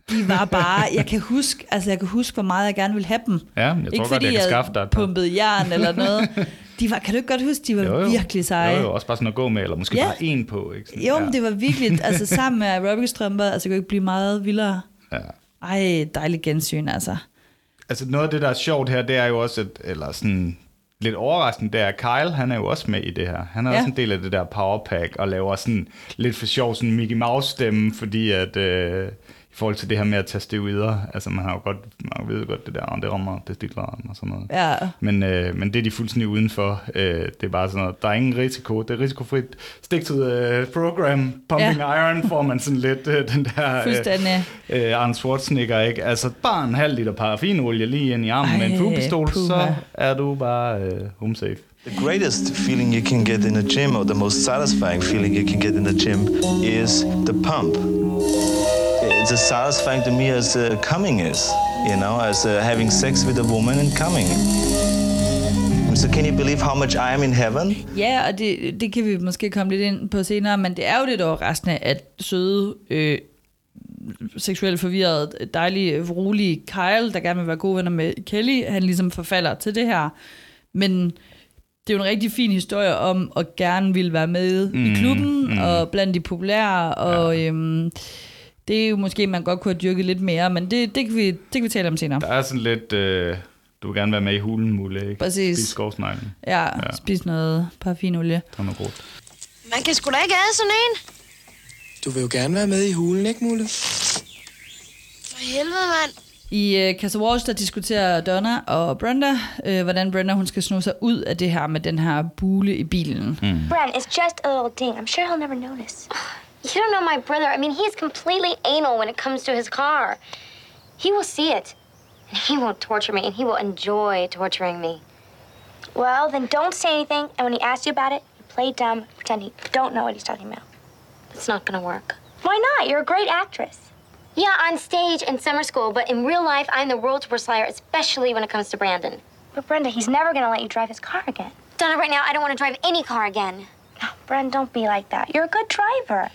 [SPEAKER 2] De var bare, jeg kan huske, altså jeg kan huske, hvor meget jeg gerne ville have dem.
[SPEAKER 1] Ja, jeg tror
[SPEAKER 2] ikke
[SPEAKER 1] godt,
[SPEAKER 2] fordi
[SPEAKER 1] jeg kan skaffe dig
[SPEAKER 2] pumpede jern eller noget. De var, kan du ikke godt huske, de var
[SPEAKER 1] Jo, jo.
[SPEAKER 2] virkelig seje?
[SPEAKER 1] Jo, jo, også bare sådan at gå med, eller måske
[SPEAKER 2] Ja.
[SPEAKER 1] bare en på. Ikke? Sådan,
[SPEAKER 2] Jo,
[SPEAKER 1] ja.
[SPEAKER 2] men det var virkelig, altså sammen med aerobic-strømper, altså det kunne ikke blive meget vildere.
[SPEAKER 1] Ja.
[SPEAKER 2] Ej, dejligt gensyn, altså.
[SPEAKER 1] Altså noget af det, der er sjovt her, det er jo også, at, eller sådan lidt overraskende, det er, at Kyle, han er jo også med i det her. Han er ja. Også en del af det der powerpack, og laver sådan lidt for sjov sådan Mickey Mouse stemme, fordi at øh, i forhold til det her med at tage steroider, altså man har jo godt, man ved jo godt det der, og det rammer testikler og sådan noget.
[SPEAKER 2] Ja,
[SPEAKER 1] Men, øh, men det er de fuldstændig udenfor. Øh, det er bare sådan noget, der er ingen risiko. Det er risikofrit. Stick to the program. Pumping ja. iron får man sådan lidt øh, den der
[SPEAKER 2] fuldstændig.
[SPEAKER 1] øh, øh, Arne Schwarzenegger, ikke? Altså bare en halv liter paraffinolie lige ind i armen med en
[SPEAKER 2] Ej,
[SPEAKER 1] fuglepistol, så er du bare øh, home safe.
[SPEAKER 8] The greatest feeling you can get in a gym, or the most satisfying feeling you can get in the gym, is the pump. It's as satisfying to me as uh, coming is, you know, as uh, having sex with a woman and coming. So can you believe how much I am in heaven?
[SPEAKER 2] Ja, og det, det kan vi måske komme lidt ind på senere, men det er jo lidt overraskende, at søde, øh, seksuelt forvirret, dejlige, rolige Kyle, der gerne vil være gode venner med Kelly, han ligesom forfalder til det her. Men det er jo en rigtig fin historie om at gerne vil være med mm, i klubben, mm. og blandt de populære, og ja. øhm, det er jo måske, man godt kunne have dyrket lidt mere, men det, det, kan, vi, det kan vi tale om senere.
[SPEAKER 1] Der er sådan lidt, øh, du vil gerne være med i hulen, Mulle, ikke?
[SPEAKER 2] Præcis.
[SPEAKER 1] Spise skovsneglen.
[SPEAKER 2] Ja, ja. spise noget paraffinolie.
[SPEAKER 1] Tag noget brugt.
[SPEAKER 6] Man kan sgu da ikke have sådan en.
[SPEAKER 9] Du vil jo gerne være med i hulen, ikke, Mulle?
[SPEAKER 6] For helvede, mand.
[SPEAKER 2] I uh, Casa Walsh, der diskuterer Donna og Brenda, uh, hvordan Brenda hun skal sno sig ud af det her med den her bule i bilen. Mm.
[SPEAKER 6] Bren, it's just a little ding. I'm sure he'll never notice. You don't know my brother. I mean, he's completely anal when it comes to his car. He will see it. And he won't torture me, and he will enjoy torturing me. Well, then don't say anything, and when he asks you about it, you play dumb, pretend you don't know what he's talking about. It's not gonna work. Why not? You're a great actress. Yeah, on stage in summer school, but in real life, I'm the world's worst liar, especially when it comes to Brandon. But Brenda, he's never gonna let you drive his car again. Donna, right now, I don't want to drive any car again. No, Brenda, don't be like that. You're a good driver.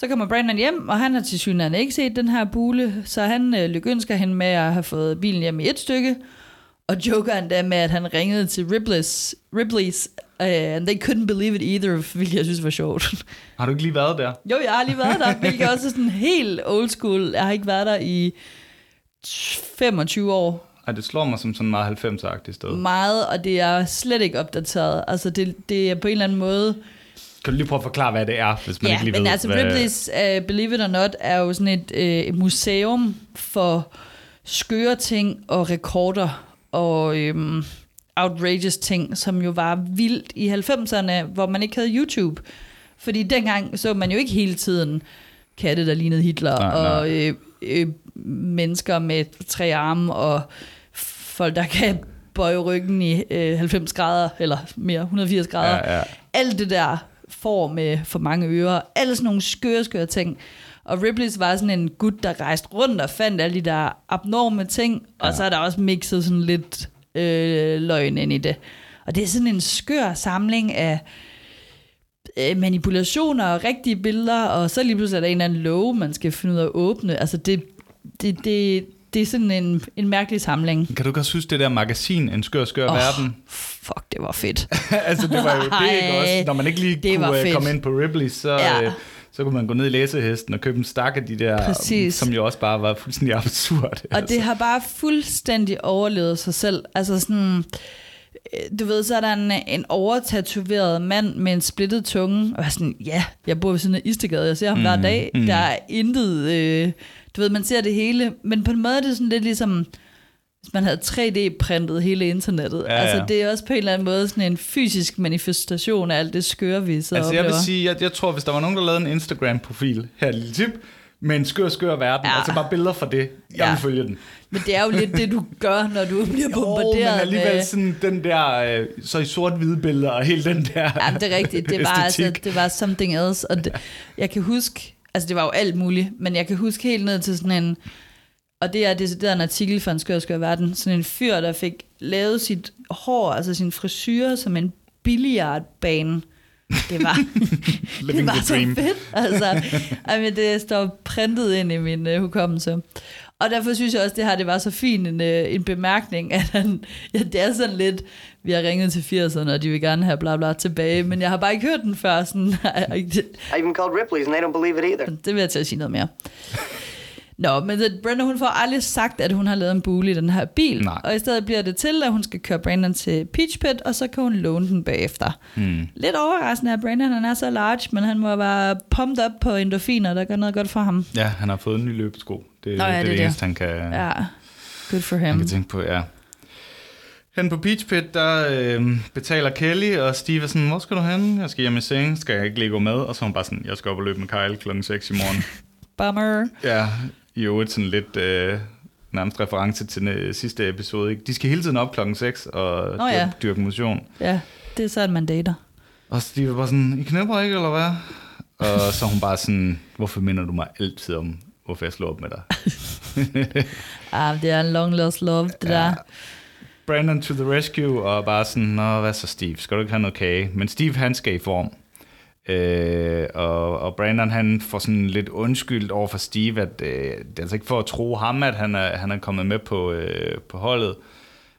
[SPEAKER 2] Så kommer Brandon hjem, og han har til synligheden ikke set den her bule, så han øh, lykønsker hende med at have fået bilen hjem i et stykke, og joker endda med, at han ringede til Ripley's, Ripley's Uh, and they couldn't believe it either, hvilket jeg synes var sjovt.
[SPEAKER 1] Har du ikke lige været der?
[SPEAKER 2] Jo, jeg har lige været der, hvilket også er sådan helt old school. Jeg har ikke været der i 25 år.
[SPEAKER 1] Ej, det slår mig som sådan meget 90-agtigt sted.
[SPEAKER 2] Meget, og det er slet ikke opdateret. Altså, det, det er på en eller anden måde...
[SPEAKER 1] Kan du lige prøve at forklare, hvad det er, hvis man
[SPEAKER 2] ja,
[SPEAKER 1] ikke lige
[SPEAKER 2] men
[SPEAKER 1] ved,
[SPEAKER 2] altså
[SPEAKER 1] hvad...
[SPEAKER 2] Ripley's uh, Believe It or Not er jo sådan et, uh, et museum for skøre ting og rekorder og øhm, outrageous ting, som jo var vildt i 90'erne, hvor man ikke havde YouTube. Fordi dengang så man jo ikke hele tiden katte, der lignede Hitler,
[SPEAKER 1] Nej, nej.
[SPEAKER 2] og øh, øh, mennesker med tre arme, og folk, der kan bøje ryggen i øh, 90 grader, eller mere, 180 grader.
[SPEAKER 1] Ja, ja.
[SPEAKER 2] Alt det der får med for mange ører, alle sådan nogle skøre, skøre ting. Og Ripley's var sådan en gut, der rejste rundt og fandt alle de der abnorme ting, og så er der også mixet sådan lidt øh, løgn ind i det. Og det er sådan en skør samling af øh, manipulationer og rigtige billeder, og så lige pludselig er der en eller anden love, man skal finde ud af at åbne. Altså det, det, det, det er sådan en, en mærkelig samling.
[SPEAKER 1] Kan du godt huske det der magasin, En skør, skør oh, verden?
[SPEAKER 2] Fuck, det var fedt. <laughs>
[SPEAKER 1] altså, det var jo det, ikke også? Når man ikke lige
[SPEAKER 2] det
[SPEAKER 1] kunne øh,
[SPEAKER 2] fedt.
[SPEAKER 1] komme ind på Ripley, så,
[SPEAKER 2] Ja.
[SPEAKER 1] øh, så kunne man gå ned i læsehesten og købe en stak af de der,
[SPEAKER 2] Præcis.
[SPEAKER 1] som jo også bare var fuldstændig <laughs> absurd.
[SPEAKER 2] Og det har bare fuldstændig overlevet sig selv. Altså sådan, øh, du ved, så er der en, en overtatoveret mand med en splittet tunge, og jeg er sådan, ja, jeg bor ved siden af Istegade, jeg ser ham mm, hver dag,
[SPEAKER 1] mm.
[SPEAKER 2] der er intet, øh, du ved, man ser det hele, men på en måde er det sådan lidt ligesom, hvis man havde 3D-printet hele internettet.
[SPEAKER 1] Ja, ja.
[SPEAKER 2] Altså, det er også på en eller anden måde sådan en fysisk manifestation af alt det skøre, vi så
[SPEAKER 1] Altså, jeg vil sige, jeg, jeg tror, hvis der var nogen, der lavede en Instagram-profil, her er lille tip, med en skør, skør verden,
[SPEAKER 2] Ja.
[SPEAKER 1] altså bare billeder fra det, jeg
[SPEAKER 2] Ja.
[SPEAKER 1] vil følge den.
[SPEAKER 2] Men det er jo lidt det, du gør, når du <laughs> bliver
[SPEAKER 1] Jo, men
[SPEAKER 2] bombarderet
[SPEAKER 1] alligevel
[SPEAKER 2] med...
[SPEAKER 1] sådan den der, øh, så i sort-hvide billeder, og hele den der
[SPEAKER 2] Ja, det er rigtigt. Det var, <laughs> altså, det var something else. Og det, jeg kan huske, altså det var jo alt muligt, men jeg kan huske helt ned til sådan en, og det er er en artikel fra en skør, skør verden, sådan en fyr, der fik lavet sit hår, altså sin frisyr, som en billiardbane. Det var, <laughs> <laughs> det var så
[SPEAKER 1] dream.
[SPEAKER 2] fedt. Altså, mean, det står printet ind i min uh, hukommelse. Og derfor synes jeg også, det her det var så fin en, uh, en bemærkning, at han, ja, det er sådan lidt, vi har ringet til 80'erne, og de vil gerne have bla bla tilbage, men jeg har bare ikke hørt den før. Sådan, <laughs>
[SPEAKER 4] I even called Ripley's, and they don't believe it either.
[SPEAKER 2] det vil jeg til at sige noget mere. Nå, men Brenda, hun får aldrig sagt, at hun har lavet en bule i den her bil.
[SPEAKER 1] Nej.
[SPEAKER 2] Og i stedet bliver det til, at hun skal køre Brandon til Peach Pit, og så kan hun låne den bagefter.
[SPEAKER 1] Hmm.
[SPEAKER 2] Lidt overraskende, at Brandon han er så large, men han må være pumped up på endorfiner, der gør noget godt for ham.
[SPEAKER 1] Ja, han har fået en ny løbesko. Det,
[SPEAKER 2] Nå ja,
[SPEAKER 1] det er
[SPEAKER 2] det
[SPEAKER 1] det,
[SPEAKER 2] er det.
[SPEAKER 1] eneste, han kan,
[SPEAKER 2] Ja, good for
[SPEAKER 1] han
[SPEAKER 2] him.
[SPEAKER 1] kan tænke på, ja. Hen på Beach Pit, der øh, betaler Kelly, og Steve er sådan, hvor skal du hen? Jeg skal hjem i seng, skal jeg ikke lige gå med? Og så er hun bare sådan, jeg skal op og løbe med Kyle klokken 6 i morgen. <laughs>
[SPEAKER 2] Bummer.
[SPEAKER 1] ja, i øvrigt sådan lidt øh, nærmest reference til den øh, sidste episode. Ikke? De skal hele tiden op klokken 6 og dyrke,
[SPEAKER 2] ja.
[SPEAKER 1] dyrke motion.
[SPEAKER 2] Ja, det er sådan, man dater.
[SPEAKER 1] Og Steve er bare sådan, I knæpper ikke, eller hvad? Og så hun bare sådan, hvorfor minder du mig altid om, hvorfor jeg slår op med dig? <laughs>
[SPEAKER 2] Ah, det er en long lost love, det der.
[SPEAKER 1] Brandon to the rescue, og bare sådan, nå, hvad så Steve, skal du ikke have noget kage? Men Steve, han skal i form. Øh, og, og Brandon, han får sådan lidt undskyldt over for Steve, at øh, det er altså ikke for at tro ham, at han er, han er kommet med på, øh, på holdet.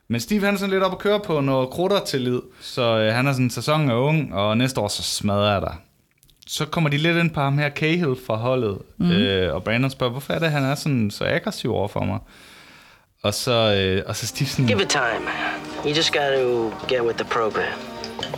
[SPEAKER 1] Men Steve, han er sådan lidt op at køre på noget krutter til lid, så øh, han er sådan, sæsonen er ung, og næste år så smadrer jeg dig. Så kommer de lidt ind på ham her, Cahill fra holdet, mm. øh, og Brandon spørger, hvorfor er det, han er sådan så aggressiv over for mig? Og så, øh, og så Steve sådan,
[SPEAKER 7] Give it time. You just got to get with the program.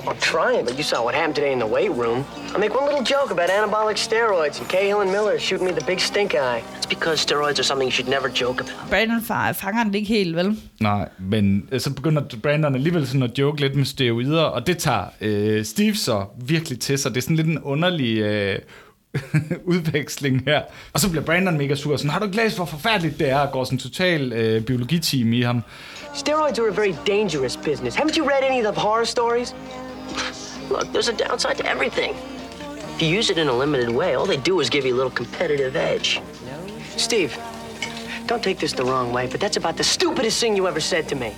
[SPEAKER 4] I'm trying, but you saw what happened today in the weight room. I make one little joke about anabolic steroids, and Cahill and Miller shooting me the big stink eye.
[SPEAKER 7] It's because steroids are something you should never joke about.
[SPEAKER 2] Brandon fanger den ikke helt, vel?
[SPEAKER 1] Nej, men øh, så begynder Brandon alligevel sådan at joke lidt med steroider, og det tager øh, Steve så virkelig til sig. Det er sådan lidt en underlig øh, <laughs> udveksling her. Og så bliver Brandon mega sur, sådan, har du ikke læst, hvor forfærdeligt det er, og går sådan total øh, biologiteam i ham.
[SPEAKER 4] Steroids are a very dangerous business. Haven't you read any of the horror stories?
[SPEAKER 7] Look, there's a downside to everything. If you use it in a limited way, all they do is give you a little competitive edge.
[SPEAKER 4] Steve, don't take this the wrong way, but that's about the stupidest thing you ever said to me.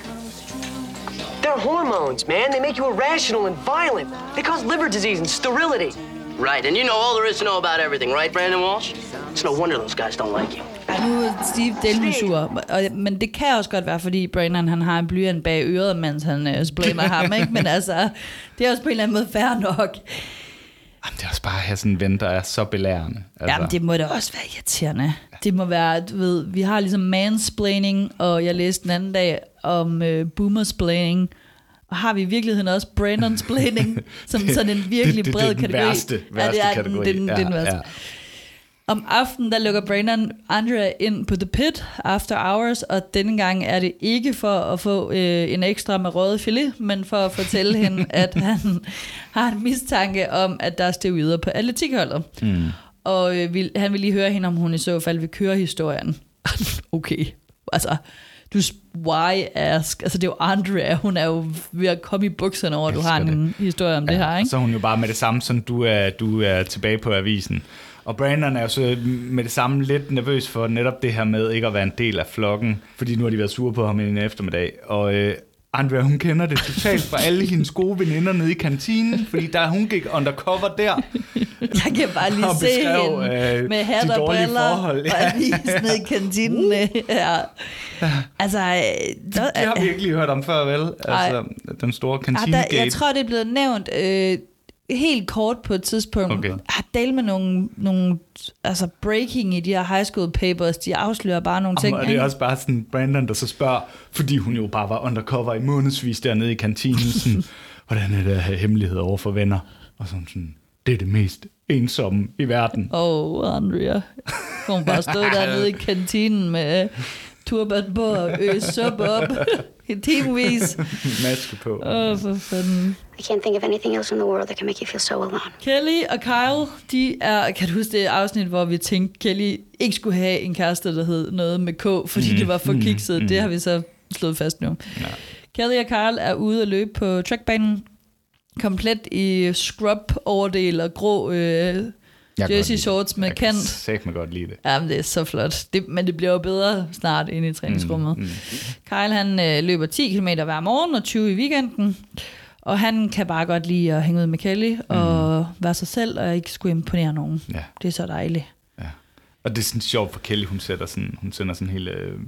[SPEAKER 4] They're hormones, man. They make you irrational and violent. They cause liver disease and sterility.
[SPEAKER 7] Right, and you know all there is to know about everything, right, Brandon Walsh? It's no wonder those guys don't like you.
[SPEAKER 2] Ej, nu er Steve del sur. Og, men det kan også godt være, fordi Brandon han har en blyant bag øret, mens han øh, splainer ham. Ikke? Men altså, det er også på en eller anden måde fair nok.
[SPEAKER 1] Jamen, det er også bare at have sådan en ven, der er så belærende.
[SPEAKER 2] Altså. Jamen, det må da også være irriterende. Det må være, du ved, vi har ligesom mansplaining, og jeg læste den anden dag om øh, boomersplaining. Og har vi i virkeligheden også Brandonsplaining, <laughs> som sådan en virkelig
[SPEAKER 1] det, det,
[SPEAKER 2] bred
[SPEAKER 1] det den
[SPEAKER 2] kategori?
[SPEAKER 1] værste, værste
[SPEAKER 2] ja, det er
[SPEAKER 1] kategori.
[SPEAKER 2] Den, det, den, det er den værste.
[SPEAKER 1] Ja.
[SPEAKER 2] Om aftenen, der lukker Brandon Andrea ind på The Pit after hours, og denne gang er det ikke for at få øh, en ekstra med røde filet, men for at fortælle hende, <laughs> at han har en mistanke om, at der er steroider på atletikholdet.
[SPEAKER 1] Mm.
[SPEAKER 2] Og øh, vil, han vil lige høre hende, om hun i så fald vil køre historien. <laughs> okay, altså, du why ask? Altså, det er jo Andrea, hun er jo ved at komme i bukserne over, at du har en historie om ja, det her, ikke?
[SPEAKER 1] Så er hun jo bare med det samme, som du er, du er tilbage på avisen. Og Brandon er jo så med det samme lidt nervøs for netop det her med ikke at være en del af flokken, fordi nu har de været sure på ham i en eftermiddag. Og øh, Andrea, hun kender det totalt fra alle hendes gode veninder nede i kantinen, fordi der hun gik undercover der.
[SPEAKER 2] Jeg kan bare lige
[SPEAKER 1] Og
[SPEAKER 2] se hende
[SPEAKER 1] øh,
[SPEAKER 2] med hat og briller
[SPEAKER 1] forhold,
[SPEAKER 2] og
[SPEAKER 1] ja.
[SPEAKER 2] avis nede i kantinen. Uh. Ja. Altså, øh, der,
[SPEAKER 1] Det har vi ikke lige hørt om før, vel? Altså, den store
[SPEAKER 2] ah,
[SPEAKER 1] kantinegate.
[SPEAKER 2] der, jeg tror, det er blevet nævnt øh, helt kort på et tidspunkt.
[SPEAKER 1] Okay.
[SPEAKER 2] Har del med nogle, nogle altså breaking i de her high school papers. De afslører bare nogle ting.
[SPEAKER 1] Og det er også bare sådan Brandon, der så spørger, fordi hun jo bare var undercover i månedsvis dernede i kantinen, sådan, <laughs> hvordan er det at have hemmelighed over for venner? Og sådan, sådan det er det mest ensomme i verden.
[SPEAKER 2] Åh, oh, Andrea. Hun bare stod <laughs> dernede i kantinen med turban på og øse sup op <laughs> i timevis.
[SPEAKER 1] Maske på.
[SPEAKER 2] Åh, oh, for fanden.
[SPEAKER 5] I can't think of anything else in the world that can make you feel so alone.
[SPEAKER 2] Kelly og Kyle, de er, kan du huske det afsnit, hvor vi tænkte, Kelly ikke skulle have en kæreste, der hed noget med K, fordi mm, det var for kikset. Mm, det har vi så slået fast nu.
[SPEAKER 1] Ja.
[SPEAKER 2] Kelly og Kyle er ude at løbe på trackbanen, komplet i scrub-overdel og grå øh, jersey shorts med
[SPEAKER 1] jeg kan
[SPEAKER 2] kant.
[SPEAKER 1] sæt mig godt lide det.
[SPEAKER 2] Jamen, det er så flot. Det, men det bliver jo bedre snart inde i træningsrummet. Mm, mm. Kyle, han øh, løber 10 km hver morgen og 20 i weekenden. Og han kan bare godt lide at hænge ud med Kelly og mm. være sig selv og ikke skulle imponere nogen.
[SPEAKER 1] Ja.
[SPEAKER 2] Det er så dejligt.
[SPEAKER 1] Ja. Og det er sådan sjovt for Kelly, hun, sætter sådan, hun sender sådan hele øh,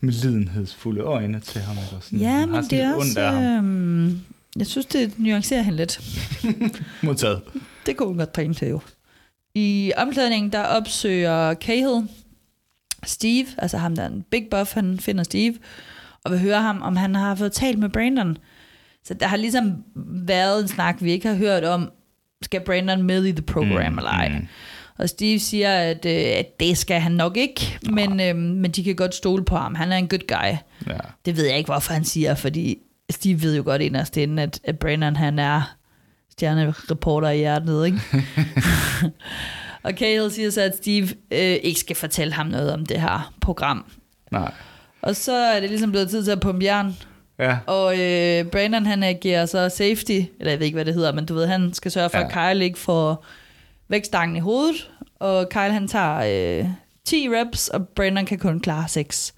[SPEAKER 1] medlidenhedsfulde øjne til ham. Og sådan,
[SPEAKER 2] Ja, men
[SPEAKER 1] sådan
[SPEAKER 2] det er også... Øh, jeg synes, det nuancerer hende lidt. <laughs>
[SPEAKER 1] Modtaget.
[SPEAKER 2] Det kunne hun godt træne til jo. I omklædningen, der opsøger Cahill Steve, altså ham der er en big buff, han finder Steve, og vil høre ham, om han har fået talt med Brandon. Så der har ligesom været en snak, vi ikke har hørt om, skal Brandon med i the program mm, eller ej. Mm. Og Steve siger, at, øh, at det skal han nok ikke, men, øh, men de kan godt stole på ham. Han er en good guy.
[SPEAKER 1] Ja.
[SPEAKER 2] Det ved jeg ikke, hvorfor han siger, fordi Steve ved jo godt inderst inden, at, at Brandon han er stjernereporter i hjertet, ikke? <laughs> og Cahill siger så, at Steve øh, ikke skal fortælle ham noget om det her program.
[SPEAKER 1] Nej.
[SPEAKER 2] Og så er det ligesom blevet tid til at pumpe jern.
[SPEAKER 1] Ja.
[SPEAKER 2] Og øh, Brandon han agerer så safety, eller jeg ved ikke, hvad det hedder, men du ved, han skal sørge for, ja. at Kyle ikke får vækstangen i hovedet. Og Kyle han tager øh, 10 reps, og Brandon kan kun klare 6.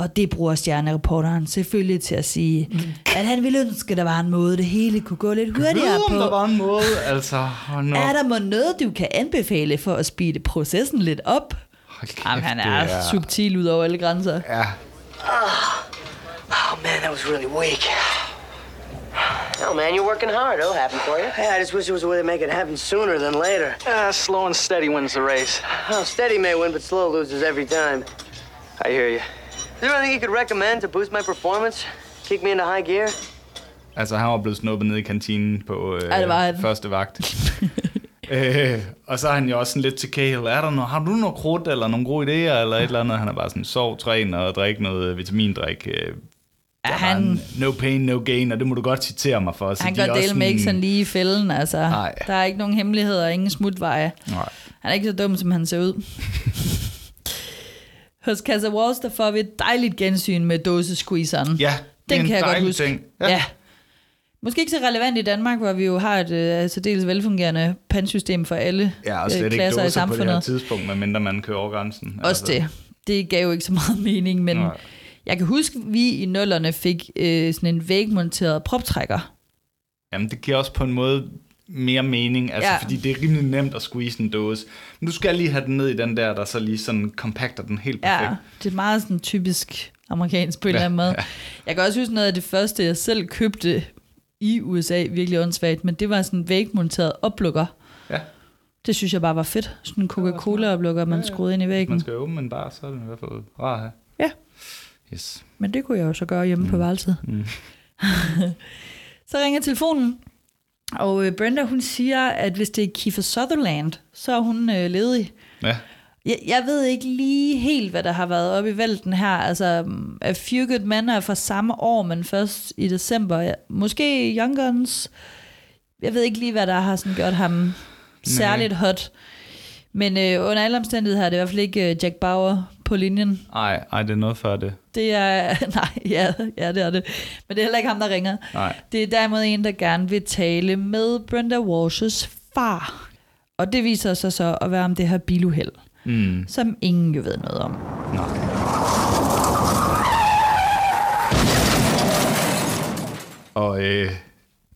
[SPEAKER 2] Og det bruger stjernereporteren selvfølgelig til at sige, at han ville ønske, at der var en måde, det hele kunne gå lidt hurtigere på.
[SPEAKER 1] der var en måde, altså... Oh no.
[SPEAKER 2] Er der må noget, du kan anbefale for at speede processen lidt op?
[SPEAKER 1] Kæft,
[SPEAKER 2] Jamen, han er, er subtil ud over alle grænser.
[SPEAKER 1] Ja.
[SPEAKER 4] Oh, man, that was really weak. Oh, man, you're working hard. It'll happen for you.
[SPEAKER 10] Hey, I just wish there was a way to make it happen sooner than later.
[SPEAKER 4] Ah, slow and steady wins the race.
[SPEAKER 10] Oh, steady may win, but slow loses every time.
[SPEAKER 4] I hear you.
[SPEAKER 10] Is there anything you could recommend to boost my performance? Kick me into high gear?
[SPEAKER 1] Altså, han var blevet snuppet ned i kantinen på øh,
[SPEAKER 2] Ja, det var han.
[SPEAKER 1] første vagt. <laughs> øh, og så er han jo også sådan lidt til Cahill. Er der noget, har du noget krudt eller nogle gode idéer eller et eller andet? Han er bare sådan, sov, træn og drik noget vitamindrik. Øh, der er
[SPEAKER 2] han-
[SPEAKER 1] bare no pain, no gain, og det må du godt citere mig for. Så
[SPEAKER 2] Han
[SPEAKER 1] de
[SPEAKER 2] går
[SPEAKER 1] også
[SPEAKER 2] del med ikke sådan lige i fælden, altså.
[SPEAKER 1] Nej.
[SPEAKER 2] Der er ikke nogen hemmeligheder og ingen smutveje.
[SPEAKER 1] Nej.
[SPEAKER 2] Han er ikke så dum, som han ser ud. <laughs> Hos Casa Walls, der får vi et dejligt gensyn med dåsesqueezeren.
[SPEAKER 1] Ja, det
[SPEAKER 2] Den
[SPEAKER 1] en
[SPEAKER 2] kan jeg godt huske.
[SPEAKER 1] ting.
[SPEAKER 2] Ja. ja. Måske ikke så relevant i Danmark, hvor vi jo har et øh, særdeles velfungerende pansystem for alle
[SPEAKER 1] Ja, og
[SPEAKER 2] øh,
[SPEAKER 1] slet ikke
[SPEAKER 2] klasser i
[SPEAKER 1] dåser på det her
[SPEAKER 2] samfundet.
[SPEAKER 1] tidspunkt, medmindre man kører over grænsen.
[SPEAKER 2] Også det. Det gav jo ikke så meget mening, men
[SPEAKER 1] Nej.
[SPEAKER 2] jeg kan huske, at vi i nullerne fik øh, sådan en vægmonteret proptrækker.
[SPEAKER 1] Jamen, det giver også på en måde mere mening, altså
[SPEAKER 2] Ja.
[SPEAKER 1] ja. fordi det er rimelig nemt at squeeze en dåse. Men du skal lige have den ned i den der, der så lige sådan compacter den helt perfekt.
[SPEAKER 2] Ja, det er meget sådan typisk amerikansk på en
[SPEAKER 1] Ja,
[SPEAKER 2] eller anden måde.
[SPEAKER 1] ja.
[SPEAKER 2] Jeg kan også huske noget af det første, jeg selv købte i USA, virkelig åndssvagt, men det var sådan en vægmonteret oplukker.
[SPEAKER 1] Ja.
[SPEAKER 2] Det synes jeg bare var fedt. Sådan en Coca-Cola-oplukker, man skruede ind i
[SPEAKER 1] Hvis
[SPEAKER 2] væggen.
[SPEAKER 1] man skal åbne en bar, så er det i hvert fald rart at have.
[SPEAKER 2] Ja.
[SPEAKER 1] Yes.
[SPEAKER 2] Men det kunne jeg jo så gøre hjemme mm. på værelset.
[SPEAKER 1] Mm. <laughs>
[SPEAKER 2] så ringer telefonen, og øh, Brenda hun siger, at hvis det er Kiefer Sutherland, så er hun øh, ledig.
[SPEAKER 1] Ja.
[SPEAKER 2] Jeg, jeg ved ikke lige helt, hvad der har været oppe i vælten her. Altså, A Few Good Men er fra samme år, men først i december. Ja, Måske Young Guns. Jeg ved ikke lige, hvad der har sådan gjort ham særligt hot. Men øh, under alle omstændigheder er det i hvert fald ikke øh, Jack Bauer på linjen.
[SPEAKER 1] Ej, ej, det er noget før det.
[SPEAKER 2] Det er... <laughs> Nej, ja, ja, det er det. Men det er heller ikke ham, der ringer.
[SPEAKER 1] Nej.
[SPEAKER 2] Det er derimod en, der gerne vil tale med Brenda Walsh's far. Og det viser sig så at være om det her biluheld,
[SPEAKER 1] Mm.
[SPEAKER 2] som ingen jo ved noget om.
[SPEAKER 1] Nej. Og øh,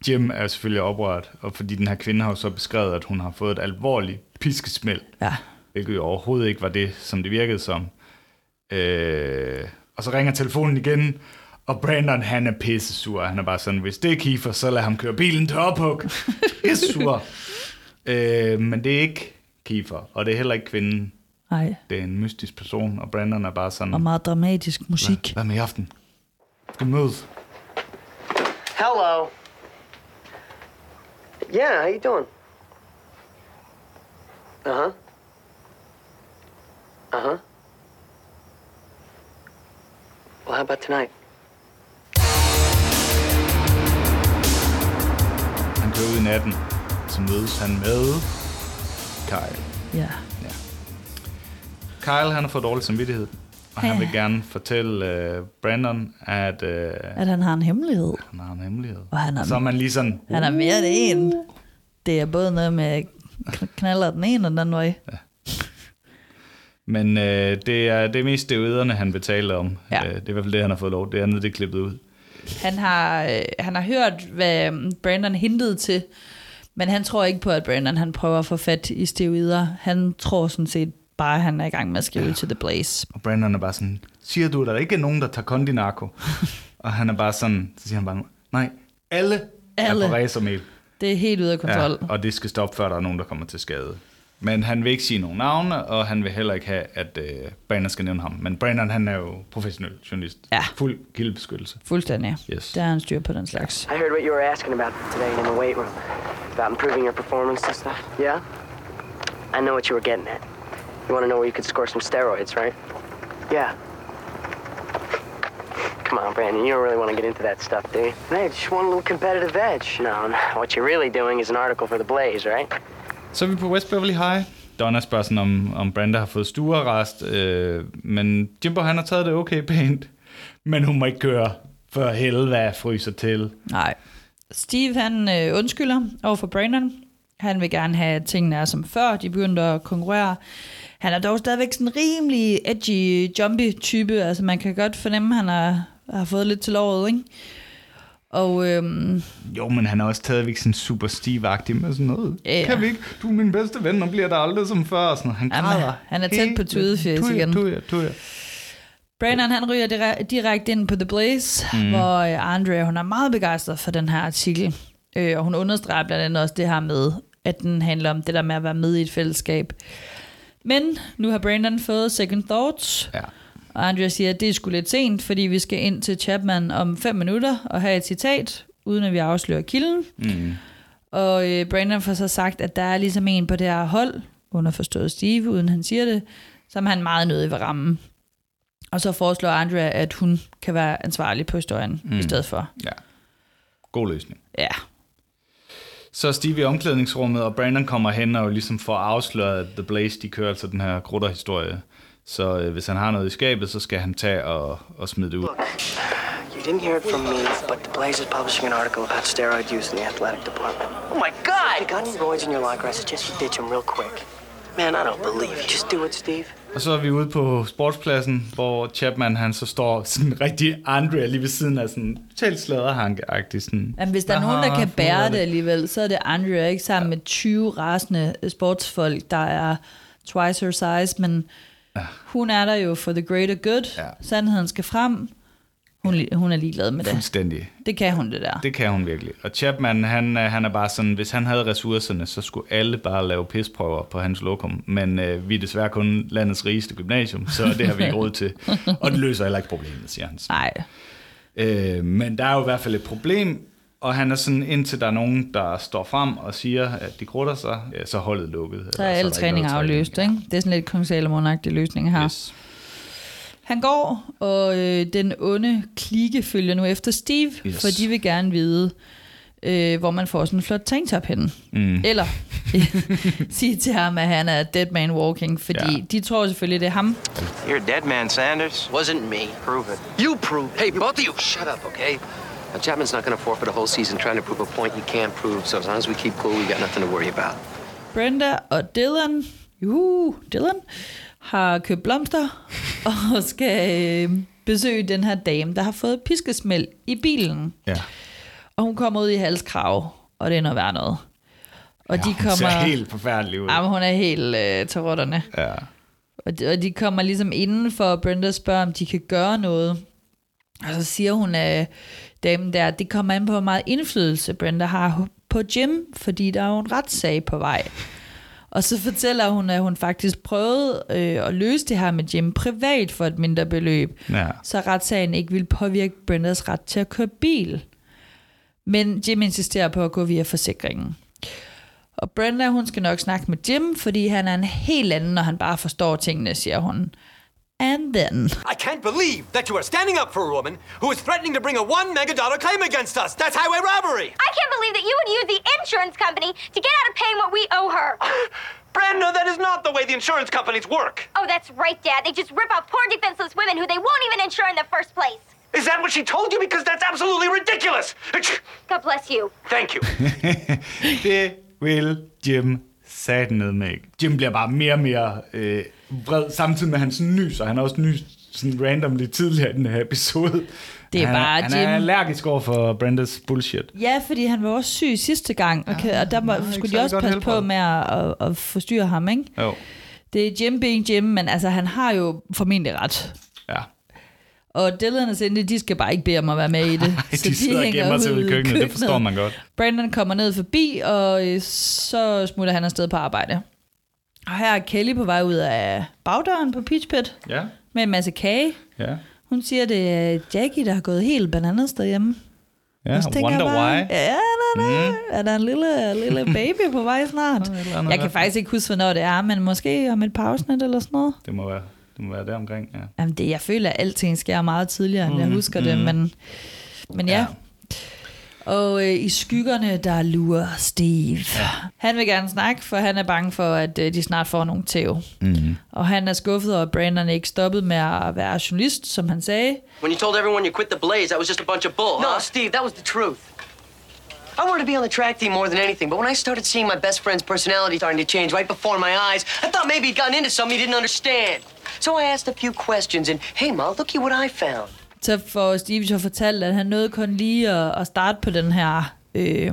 [SPEAKER 1] Jim er selvfølgelig oprørt, og fordi den her kvinde har jo så beskrevet, at hun har fået et alvorligt piskesmæld.
[SPEAKER 2] Ja.
[SPEAKER 1] Hvilket jo overhovedet ikke var det, som det virkede som. Øh, og så ringer telefonen igen, og Brandon han er pisse sur. Han er bare sådan, hvis det er Kiefer, så lad ham køre bilen til ophug. <laughs> Pisse sur. øh, men det er ikke Kiefer, og det er heller ikke kvinden.
[SPEAKER 2] Nej,
[SPEAKER 1] Det er en mystisk person, og Brandon er bare sådan...
[SPEAKER 2] og meget dramatisk musik.
[SPEAKER 1] Hvad, hvad med i aften? Skal vi mødes?
[SPEAKER 10] Hello. Yeah, how you doing? Uh-huh. Uh-huh. Well, how about tonight?
[SPEAKER 1] Han kører ud i natten, så mødes han med Kyle.
[SPEAKER 2] Ja.
[SPEAKER 1] Kyle, han har fået dårlig samvittighed, og han
[SPEAKER 2] Ja.
[SPEAKER 1] vil gerne fortælle uh, Brandon, at uh,
[SPEAKER 2] At han har en hemmelighed.
[SPEAKER 1] han har en hemmelighed.
[SPEAKER 2] Og han er,
[SPEAKER 1] Så er man lige sådan,
[SPEAKER 2] han er mere end en. Det er både noget med kn- knaller den ene og den anden vej.
[SPEAKER 1] Men uh, det er det er mest det yderne, han betaler om.
[SPEAKER 2] Ja.
[SPEAKER 1] Uh, det er i hvert fald det, han har fået lov. Det andet, det er klippet ud.
[SPEAKER 2] Han har, øh, han har hørt, hvad mm, Brandon hintede til, men han tror ikke på, at Brandon han prøver at få fat i steroider. Han tror sådan set bare, at han er i gang med at skrive ja. til The Blaze.
[SPEAKER 1] Og Brandon er bare sådan, siger du, der ikke er nogen, der tager kondinarko? <laughs> og han er bare sådan, så siger han bare, nej, alle,
[SPEAKER 2] Alle.
[SPEAKER 1] er på racermel.
[SPEAKER 2] Det er helt ude af kontrol.
[SPEAKER 1] Ja, og det skal stoppe, før der er nogen, der kommer til skade. Men han vil ikke sige nogen navne, og han vil heller ikke have, at uh, Brandon skal nævne ham. Men Brandon, han er jo professionel journalist.
[SPEAKER 2] Ja.
[SPEAKER 1] Fuld kildebeskyttelse.
[SPEAKER 2] Fuldstændig.
[SPEAKER 1] Yes.
[SPEAKER 2] Der er han styr på den slags.
[SPEAKER 10] I heard what you were asking about today in the weight room. About improving your performance and stuff. Yeah? I know what you were getting at. You want to know where you could score some steroids, right? Yeah. Come on, Brandon. You don't really want to get into that stuff, do you? Hey, just want a little competitive edge. No, no. What you're really doing is an article for The Blaze, right?
[SPEAKER 1] Så er vi på West Beverly High. Donna spørger sådan, om, om Brenda har fået stuerrest, øh, men Jimbo han har taget det okay pænt. Men hun må ikke køre, for helvede fryser til.
[SPEAKER 2] Nej. Steve, han øh, undskylder over for Brandon. Han vil gerne have at tingene er som før, de begyndte at konkurrere. Han er dog stadigvæk sådan en rimelig edgy, jumpy type. Altså man kan godt fornemme, at han har, har fået lidt til lovet, ikke? Og øhm,
[SPEAKER 1] Jo, men han er også stadigvæk sådan super stiv-agtig med sådan noget.
[SPEAKER 2] Ja, ja.
[SPEAKER 1] Kan vi ikke? Du er min bedste ven, og bliver der aldrig som før. og Sådan. Han
[SPEAKER 2] Jamen,
[SPEAKER 1] græder.
[SPEAKER 2] han er tæt på tudefjæs
[SPEAKER 1] Tuja,
[SPEAKER 2] igen.
[SPEAKER 1] Tuja, tuja.
[SPEAKER 2] Brandon han ryger dire- direkte ind på The Blaze, mm. hvor øh, Andrea hun er meget begejstret for den her artikel. Øh, og hun understreger blandt andet også det her med, at den handler om det der med at være med i et fællesskab. Men nu har Brandon fået second thoughts,
[SPEAKER 1] Ja.
[SPEAKER 2] Og Andrea siger, at det er sgu lidt sent, fordi vi skal ind til Chapman om fem minutter og have et citat, uden at vi afslører kilden.
[SPEAKER 1] Mm.
[SPEAKER 2] Og øh, Brandon får så sagt, at der er ligesom en på det her hold, underforstået Steve, uden han siger det, som han meget nødig vil ramme. Og så foreslår Andrea, at hun kan være ansvarlig på historien mm. i stedet for.
[SPEAKER 1] Ja. God løsning.
[SPEAKER 2] Ja.
[SPEAKER 1] Så Steve i omklædningsrummet, og Brandon kommer hen og ligesom får afsløret, at The Blaze, de kører altså den her grutterhistorie. Så øh, hvis han har noget i skabet, så skal han tage og, og smide det ud.
[SPEAKER 10] You didn't hear it from me, but The Blaze is publishing an article about steroid use in the athletic department.
[SPEAKER 4] Oh my God!
[SPEAKER 10] If you got any roids in your locker, I suggest you ditch them real quick.
[SPEAKER 4] Man, I don't believe you. Just do it, Steve.
[SPEAKER 1] Og så er vi ude på sportspladsen, hvor Chapman han så står sådan rigtig Andre lige ved siden af sådan totalt sladderhanke-agtig. Sådan,
[SPEAKER 2] Jamen, hvis der er nogen, der
[SPEAKER 1] "Aha,
[SPEAKER 2] kan bære det alligevel, så er det Andrea, ikke? Sammen med 20 rasende sportsfolk, der er twice her size, men hun er der jo for the greater good.
[SPEAKER 1] Ja.
[SPEAKER 2] Sandheden skal frem. Hun, li- hun er ligeglad med det.
[SPEAKER 1] Fuldstændig.
[SPEAKER 2] Det kan hun, det der.
[SPEAKER 1] Det kan hun virkelig. Og Chapman, han, øh, han er bare sådan, hvis han havde ressourcerne, så skulle alle bare lave pisprøver på hans lokum. Men øh, vi er desværre kun landets rigeste gymnasium, så det har vi ikke råd til. <laughs> Og det løser heller ikke problemet, siger han.
[SPEAKER 2] Nej.
[SPEAKER 1] Øh, men der er jo i hvert fald et problem, og han er sådan, indtil der er nogen, der står frem og siger, at de grutter sig, ja, så er holdet lukket.
[SPEAKER 2] Så er alle træninger afløst, ikke? Det er sådan lidt Kong salomon løsning her.
[SPEAKER 1] Yes.
[SPEAKER 2] Han går, og øh, den onde klike følger nu efter Steve,
[SPEAKER 1] Yes.
[SPEAKER 2] for de vil gerne vide, øh, hvor man får sådan en flot tanktop henne.
[SPEAKER 1] Mm.
[SPEAKER 2] Eller <laughs> sige til ham, at han er dead man walking, fordi
[SPEAKER 1] Ja.
[SPEAKER 2] de tror selvfølgelig, det er ham.
[SPEAKER 11] You're a dead man, Sanders.
[SPEAKER 4] Wasn't me.
[SPEAKER 11] Prove it.
[SPEAKER 4] You prove. Hey, both of you, shut up, okay? Now, Chapman's not going to forfeit a whole season trying to prove a point he can't prove. So as long as we keep cool, we got nothing to worry about.
[SPEAKER 2] Brenda og Dylan, juhu, Dylan, har købt blomster <laughs> og skal øh, besøge den her dame, der har fået piskesmæld i bilen.
[SPEAKER 1] Ja.
[SPEAKER 2] Og hun kommer ud i halskrav, og det er noget værd noget. Og de
[SPEAKER 1] Hun
[SPEAKER 2] kommer...
[SPEAKER 1] ser helt forfærdelig ud.
[SPEAKER 2] Jamen, hun er helt øh, til rotterne.
[SPEAKER 1] Ja.
[SPEAKER 2] Og de, og de kommer ligesom inden for Brenda spørger, om de kan gøre noget. Og så siger hun, at damen der, det kommer an på, hvor meget indflydelse Brenda har på Jim, fordi der er jo en retssag på vej. Og så fortæller hun, at hun faktisk prøvede øh, at løse det her med Jim privat for et mindre beløb,
[SPEAKER 1] Ja.
[SPEAKER 2] så retssagen ikke ville påvirke Brendas ret til at køre bil. Men Jim insisterer på at gå via forsikringen. Og Brenda, hun skal nok snakke med Jim, fordi han er en helt anden, når han bare forstår tingene, siger hun. And then...
[SPEAKER 12] I can't believe that you are standing up for a woman who is threatening to bring a one mega dollar claim against us. That's highway robbery.
[SPEAKER 6] I can't believe that you would use the insurance company to get out of paying what we owe her. <sighs>
[SPEAKER 12] Brenda, that is not the way the insurance companies work.
[SPEAKER 6] Oh, that's right, Dad. They just rip off poor defenseless women who they won't even insure in the first place.
[SPEAKER 12] Is that what she told you? Because that's absolutely ridiculous. <sighs>
[SPEAKER 6] God bless you.
[SPEAKER 12] Thank you. <laughs>
[SPEAKER 1] det vil Jim satan ned med. ikke? Jim bliver bare mere og mere øh, vred, samtidig med at han sådan nyser. Han har også nyst sådan randomly tidligere i den her episode.
[SPEAKER 2] Det er
[SPEAKER 1] han,
[SPEAKER 2] bare
[SPEAKER 1] han
[SPEAKER 2] Jim.
[SPEAKER 1] er allergisk over for Brendas bullshit.
[SPEAKER 2] Ja, fordi han var også syg sidste gang, og, kan, og der må,
[SPEAKER 1] har ikke
[SPEAKER 2] skulle de også passe på
[SPEAKER 1] helbred.
[SPEAKER 2] med at, at, at forstyrre ham, ikke?
[SPEAKER 1] Jo.
[SPEAKER 2] Det er Jim being Jim, men altså, han har jo formentlig ret.
[SPEAKER 1] Ja.
[SPEAKER 2] Og Dylan og Cindy, de skal bare ikke bede om at være med i det. <laughs>
[SPEAKER 1] de sidder og gemmer sig i
[SPEAKER 2] ude
[SPEAKER 1] køkkenet, det forstår man godt.
[SPEAKER 2] Brandon kommer ned forbi, og øh, så smutter han afsted på arbejde. Og her er Kelly på vej ud af bagdøren på Peach Pit
[SPEAKER 1] Ja.
[SPEAKER 2] med en masse kage.
[SPEAKER 1] Ja.
[SPEAKER 2] Hun siger, det er Jackie, der har gået helt bananas derhjemme.
[SPEAKER 1] Ja,
[SPEAKER 2] tænker
[SPEAKER 1] wonder
[SPEAKER 2] jeg bare,
[SPEAKER 1] why.
[SPEAKER 2] Ja, der, der, mm. er der en lille, lille <laughs> baby på vej snart? Jeg kan faktisk ikke huske, hvornår det er, men måske om et pausenet eller sådan noget.
[SPEAKER 1] Det må være, det må være der omkring, ja.
[SPEAKER 2] Jamen det, jeg føler, at alting sker meget tidligere, end jeg
[SPEAKER 1] Mm,
[SPEAKER 2] husker det,
[SPEAKER 1] mm.
[SPEAKER 2] men, men ja. Og øh, i skyggerne, der lurer Steve. Ja. Han vil gerne snakke, for han er bange for, at øh, de snart får nogle tæv.
[SPEAKER 1] Mm-hmm.
[SPEAKER 2] Og han er skuffet over, at Brandon ikke stoppede med at være journalist, som han sagde.
[SPEAKER 7] When you told everyone you quit the Blaze, that was just a bunch of bull,
[SPEAKER 4] No,
[SPEAKER 7] huh?
[SPEAKER 4] Steve, that was the truth. I wanted to be on the track team more than anything, but when I started seeing my best friend's personality starting to change right before my eyes, I thought maybe he'd gotten into something he didn't understand. So I asked a few questions, and hey, Ma, looky what I found.
[SPEAKER 2] Så får Steve så fortalt, at han nåede kun lige at, at starte på den her, øh,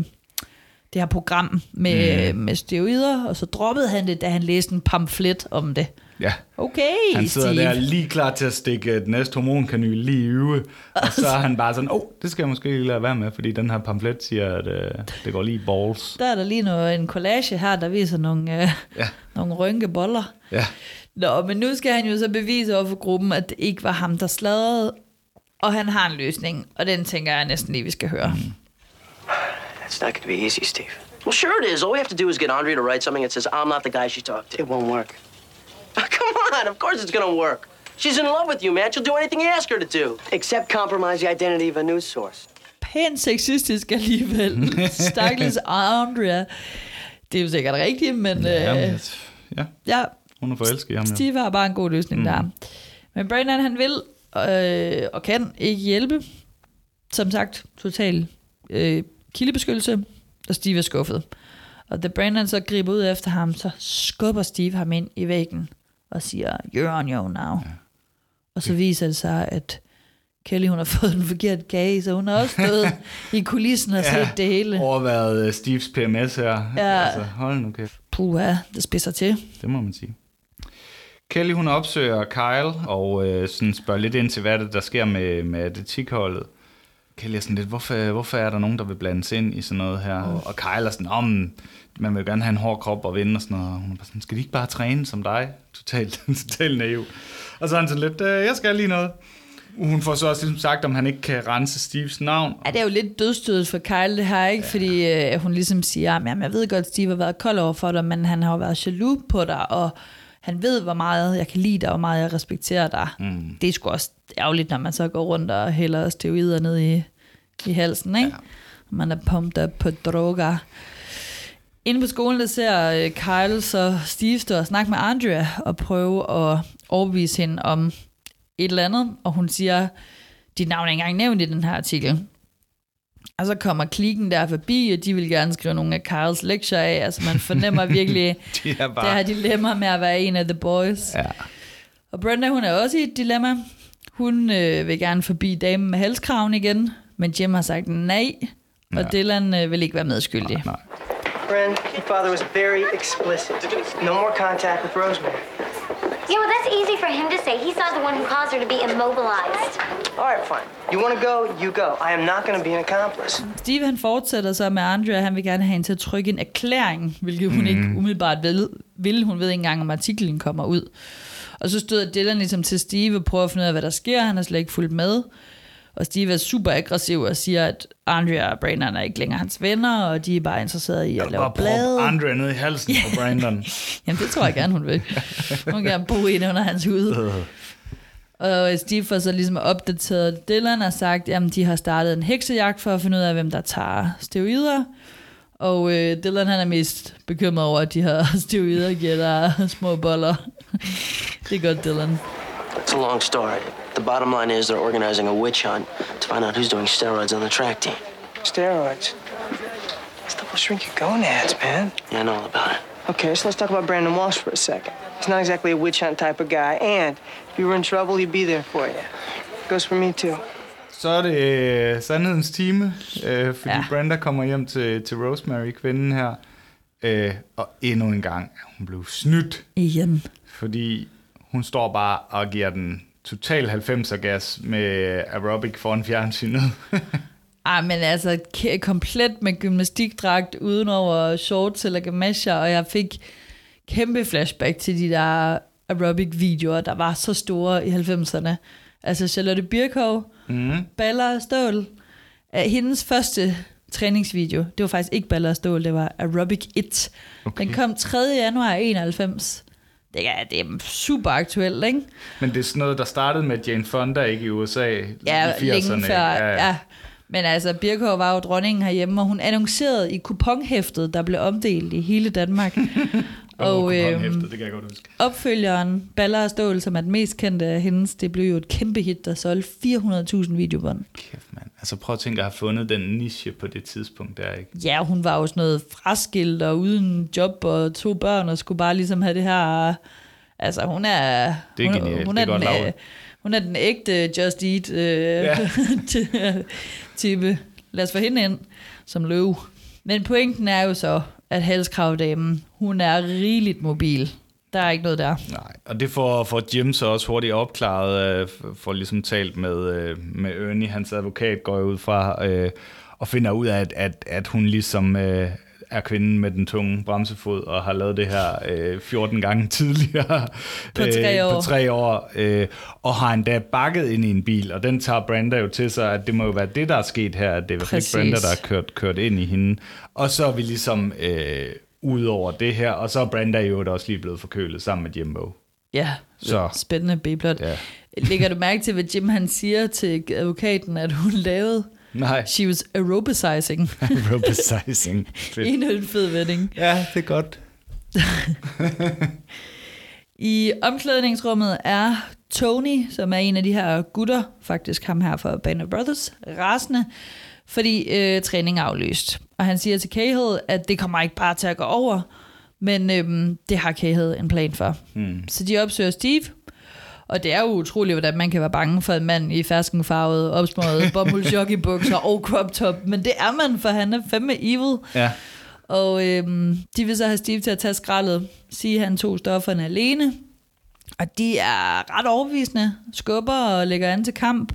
[SPEAKER 2] det her program med, mm. med steroider, og så droppede han det, da han læste en pamflet om det.
[SPEAKER 1] Ja.
[SPEAKER 2] Okay,
[SPEAKER 1] Han sidder
[SPEAKER 2] Steve.
[SPEAKER 1] der lige klar til at stikke den næste hormonkanyl lige i øve, og så er han bare sådan, åh, oh, det skal jeg måske lige lade være med, fordi den her pamflet siger, at øh, det går lige balls.
[SPEAKER 2] Der er der lige noget, en collage her, der viser nogle, øh,
[SPEAKER 1] Ja.
[SPEAKER 2] nogle rynkeboller.
[SPEAKER 1] Ja.
[SPEAKER 2] Nå, men nu skal han jo så bevise over for gruppen, at det ikke var ham, der sladrede, og han har en løsning, og den tænker jeg næsten lige, vi skal høre.
[SPEAKER 1] Mm.
[SPEAKER 4] It's not going to be easy, Steve.
[SPEAKER 7] Well, sure it is. All we have to do is get Andre to write something that says, I'm not the guy she talked to.
[SPEAKER 4] It won't work. <laughs>
[SPEAKER 7] Come on, of course it's gonna work. She's in love with you, man. She'll do anything you ask her to do.
[SPEAKER 4] Except compromise the identity of a news source.
[SPEAKER 2] Pænt sexistisk alligevel. <laughs> Stakkels Andrea. Det er jo sikkert rigtigt, men...
[SPEAKER 1] Ja,
[SPEAKER 2] øh,
[SPEAKER 1] men, ja,
[SPEAKER 2] ja,
[SPEAKER 1] hun er forelsket i ham. jo.
[SPEAKER 2] Steve har bare en god løsning mm. der. Men Brandon, han vil øh, og kan ikke hjælpe. Som sagt, total øh, kildebeskyttelse, og Steve er skuffet. Og da Brandon så griber ud efter ham, så skubber Steve ham ind i væggen og siger, you're on your own now. Ja. Og så viser det sig, at Kelly hun har <laughs> fået den forkerte kage, så hun har også stået <laughs> i kulissen og set det hele.
[SPEAKER 1] Overværet uh, Steves PMS her.
[SPEAKER 2] Ja.
[SPEAKER 1] Altså, hold nu kæft.
[SPEAKER 2] Puha, det spidser til.
[SPEAKER 1] Det må man sige. Kelly hun opsøger Kyle og øh, sådan spørger lidt ind til, hvad det der sker med, med atletikholdet. Kelly er sådan lidt, hvorfor, hvorfor er der nogen, der vil blandes ind i sådan noget her? Oh. Og Kyle er sådan, om man vil gerne have en hård krop og vinde og sådan noget. Og hun er bare sådan, skal de ikke bare træne som dig? Totalt, <laughs> totalt naiv. Og så er han sådan lidt, øh, jeg skal lige noget. Hun får så også ligesom sagt, om han ikke kan rense Steves navn.
[SPEAKER 2] Ja, det er jo lidt dødstødet for Kyle det her, ikke? Ja. Fordi øh, hun ligesom siger, at jeg ved godt, at Steve har været kold over for dig, men han har jo været jaloux på dig, og han ved, hvor meget jeg kan lide dig, og hvor meget jeg respekterer dig. Mm. Det er sgu også ærgerligt, når man så går rundt og hælder steroider ned i, i halsen, ikke? Ja. Man er pumped up på droger. Inde på skolen, der ser øh, Kyle så Steve stå og snakke med Andrea og prøve at overbevise hende om et eller andet, og hun siger, dit navn er ikke engang nævnt i den her artikel. Og så kommer klikken der forbi, og de vil gerne skrive nogle af Carls lektier af. Altså man fornemmer virkelig <laughs>
[SPEAKER 1] de er bare...
[SPEAKER 2] det her dilemma med at være en af the boys.
[SPEAKER 1] Ja.
[SPEAKER 2] Og Brenda, hun er også i et dilemma. Hun øh, vil gerne forbi damen med halskraven igen, men Jim har sagt nej, og ja. Dylan øh, vil ikke være medskyldig. Nej, nej.
[SPEAKER 10] Friend, your father was very explicit. No more contact with Rosemary.
[SPEAKER 6] Yeah, well, that's easy for him to say. He's not the one who caused her to be immobilized.
[SPEAKER 10] All right, fine. You want to go, you go. I am not going to be an accomplice.
[SPEAKER 2] Steve han fortsætter så med Andrea. Han vil gerne have hende til at trykke en erklæring, hvilket hun mm. ikke umiddelbart vil, vil. Hun ved ikke engang, om artiklen kommer ud. Og så støder Dylan ligesom til Steve og prøver at finde ud af, hvad der sker. Han er slet ikke fuldt med. Og Steve er super aggressiv og siger, at Andrea og Brandon er ikke længere hans venner, og de er bare interesserede i at lave blade.
[SPEAKER 1] Andrea ned i halsen på <laughs> Brandon.
[SPEAKER 2] Jamen, det tror jeg gerne, hun vil. Hun kan bo ind under hans hud. <laughs> Og Steve får så ligesom opdateret Dylan og sagt, at de har startet en heksejagt for at finde ud af, hvem der tager steroider. Og øh, Dylan han er mest bekymret over, at de har <laughs> steroider der små boller. det er godt, Dylan.
[SPEAKER 7] It's a long story. The bottom line is they're organizing a witch hunt to find out who's doing steroids on the track team.
[SPEAKER 10] Steroids? Stuff will shrink your gonads, man.
[SPEAKER 7] Yeah, I know all about it.
[SPEAKER 10] Okay, so let's talk about Brandon Walsh for a second. He's not exactly a witch hunt type of guy, and if you were in trouble, he'd be there for you. Goes for me too.
[SPEAKER 1] Så er det øh, sandhedens time, øh, fordi ja. Brenda kommer hjem til, til Rosemary, kvinden her, øh, og endnu en gang er hun blev snydt.
[SPEAKER 2] Igen.
[SPEAKER 1] Fordi hun står bare og giver den total 90'er gas med aerobic foran fjernsynet. <laughs>
[SPEAKER 2] Ej, men altså komplet med gymnastikdragt uden over shorts eller gamasher, og jeg fik kæmpe flashback til de der aerobic-videoer, der var så store i 90'erne. Altså Charlotte Birkow, mm. Baller og Stål. Hendes første træningsvideo, det var faktisk ikke Baller og Stål, det var Aerobic It. Okay. Den kom 3. januar 91. Det er, det er super aktuelt, ikke?
[SPEAKER 1] Men det er sådan noget, der startede med Jane Fonda, ikke i USA
[SPEAKER 2] ja,
[SPEAKER 1] i 80'erne.
[SPEAKER 2] Længe før, ja. ja. Men altså, Birkov var jo dronningen herhjemme, og hun annoncerede i kuponhæftet, der blev omdelt i hele Danmark. <laughs>
[SPEAKER 1] og øhm, det kan jeg godt huske.
[SPEAKER 2] opfølgeren, Baller og Stål, som er den mest kendte af hendes, det blev jo et kæmpe hit, der solgte 400.000 videobånd.
[SPEAKER 1] Kæft, mand. Altså prøv at tænke at have fundet den niche på det tidspunkt der, ikke?
[SPEAKER 2] Ja, hun var jo sådan noget fraskilt og uden job og to børn, og skulle bare ligesom have det her... Altså, hun er...
[SPEAKER 1] Det er
[SPEAKER 2] hun,
[SPEAKER 1] genialt.
[SPEAKER 2] Hun
[SPEAKER 1] det
[SPEAKER 2] er,
[SPEAKER 1] er
[SPEAKER 2] den,
[SPEAKER 1] godt lavet.
[SPEAKER 2] hun er den ægte Just Eat øh, ja. <laughs> type. Lad os få hende ind som løve. Men pointen er jo så, at halskravdamen, hun er rigeligt mobil. Der er ikke noget der.
[SPEAKER 1] Nej, og det får, får Jim så også hurtigt opklaret, øh, for ligesom talt med, øh, med Ernie, hans advokat, går ud fra, øh, og finder ud af, at, at, at hun ligesom øh, er kvinden med den tunge bremsefod, og har lavet det her øh, 14 gange <laughs> tidligere.
[SPEAKER 2] På tre år.
[SPEAKER 1] Øh, på tre år. Øh, og har endda bakket ind i en bil, og den tager Brenda jo til sig, at det må jo være det, der er sket her, at det er i hvert fald ikke Brenda, der har kørt, kørt ind i hende. Og så er vi ligesom... Øh, ud over det her, og så er Brenda jo også lige blevet forkølet sammen med Jimbo.
[SPEAKER 2] Ja, så. spændende B-plot. Ja. Lægger du mærke til, hvad Jim han siger til advokaten, at hun lavede?
[SPEAKER 1] Nej.
[SPEAKER 2] She was aerobicizing. <laughs>
[SPEAKER 1] aerobicizing.
[SPEAKER 2] Endnu en fed vending.
[SPEAKER 1] Ja, det er godt. <laughs>
[SPEAKER 2] I omklædningsrummet er Tony, som er en af de her gutter, faktisk ham her fra Band of Brothers, rasende, fordi øh, træning er aflyst. og han siger til Cahill, at det kommer ikke bare til at gå over, men øhm, det har Cahill en plan for.
[SPEAKER 1] Mm.
[SPEAKER 2] Så de opsøger Steve, og det er jo utroligt, hvordan man kan være bange for en mand i ferskenfarvet, opsmøget <laughs> bomuldsjoggingbukser og crop top, men det er man, for han er fandme evil.
[SPEAKER 1] Ja.
[SPEAKER 2] Og øhm, de vil så have Steve til at tage skraldet, sige, at han tog stofferne alene. Og de er ret overbevisende, skubber og lægger an til kamp.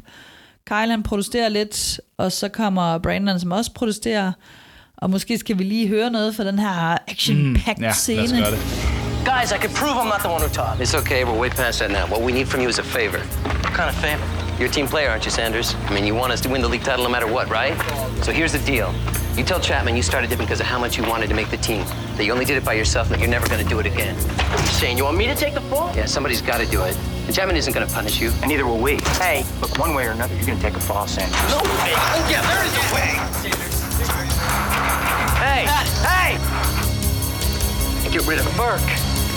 [SPEAKER 2] Kyle han protesterer lidt, og så kommer Brandon, som også protesterer. Og måske skal vi lige høre noget fra den her action-packed
[SPEAKER 1] Mm, ja,
[SPEAKER 2] scene.
[SPEAKER 1] lad os gøre det.
[SPEAKER 4] Guys, I can prove I'm not the one who taught. It's okay, we're way past that now. What we need from you is a favor. What kind of favor? You're a team player, aren't you, Sanders? I mean, you want us to win the league title no matter what, right? So here's the deal. You tell Chapman you started it because of how much you wanted to make the team. That you only did it by yourself and that you're never going to do it again.
[SPEAKER 7] You saying you want me to take the fall?
[SPEAKER 4] Yeah, somebody's got to do it. And Chapman isn't going to punish you.
[SPEAKER 11] And neither will we.
[SPEAKER 7] Hey,
[SPEAKER 11] Look, one way or another, you're gonna take a fall, Sanders.
[SPEAKER 7] no way. Oh, yeah, there is a way. Sanders. Hey, hey! Get rid of Burke.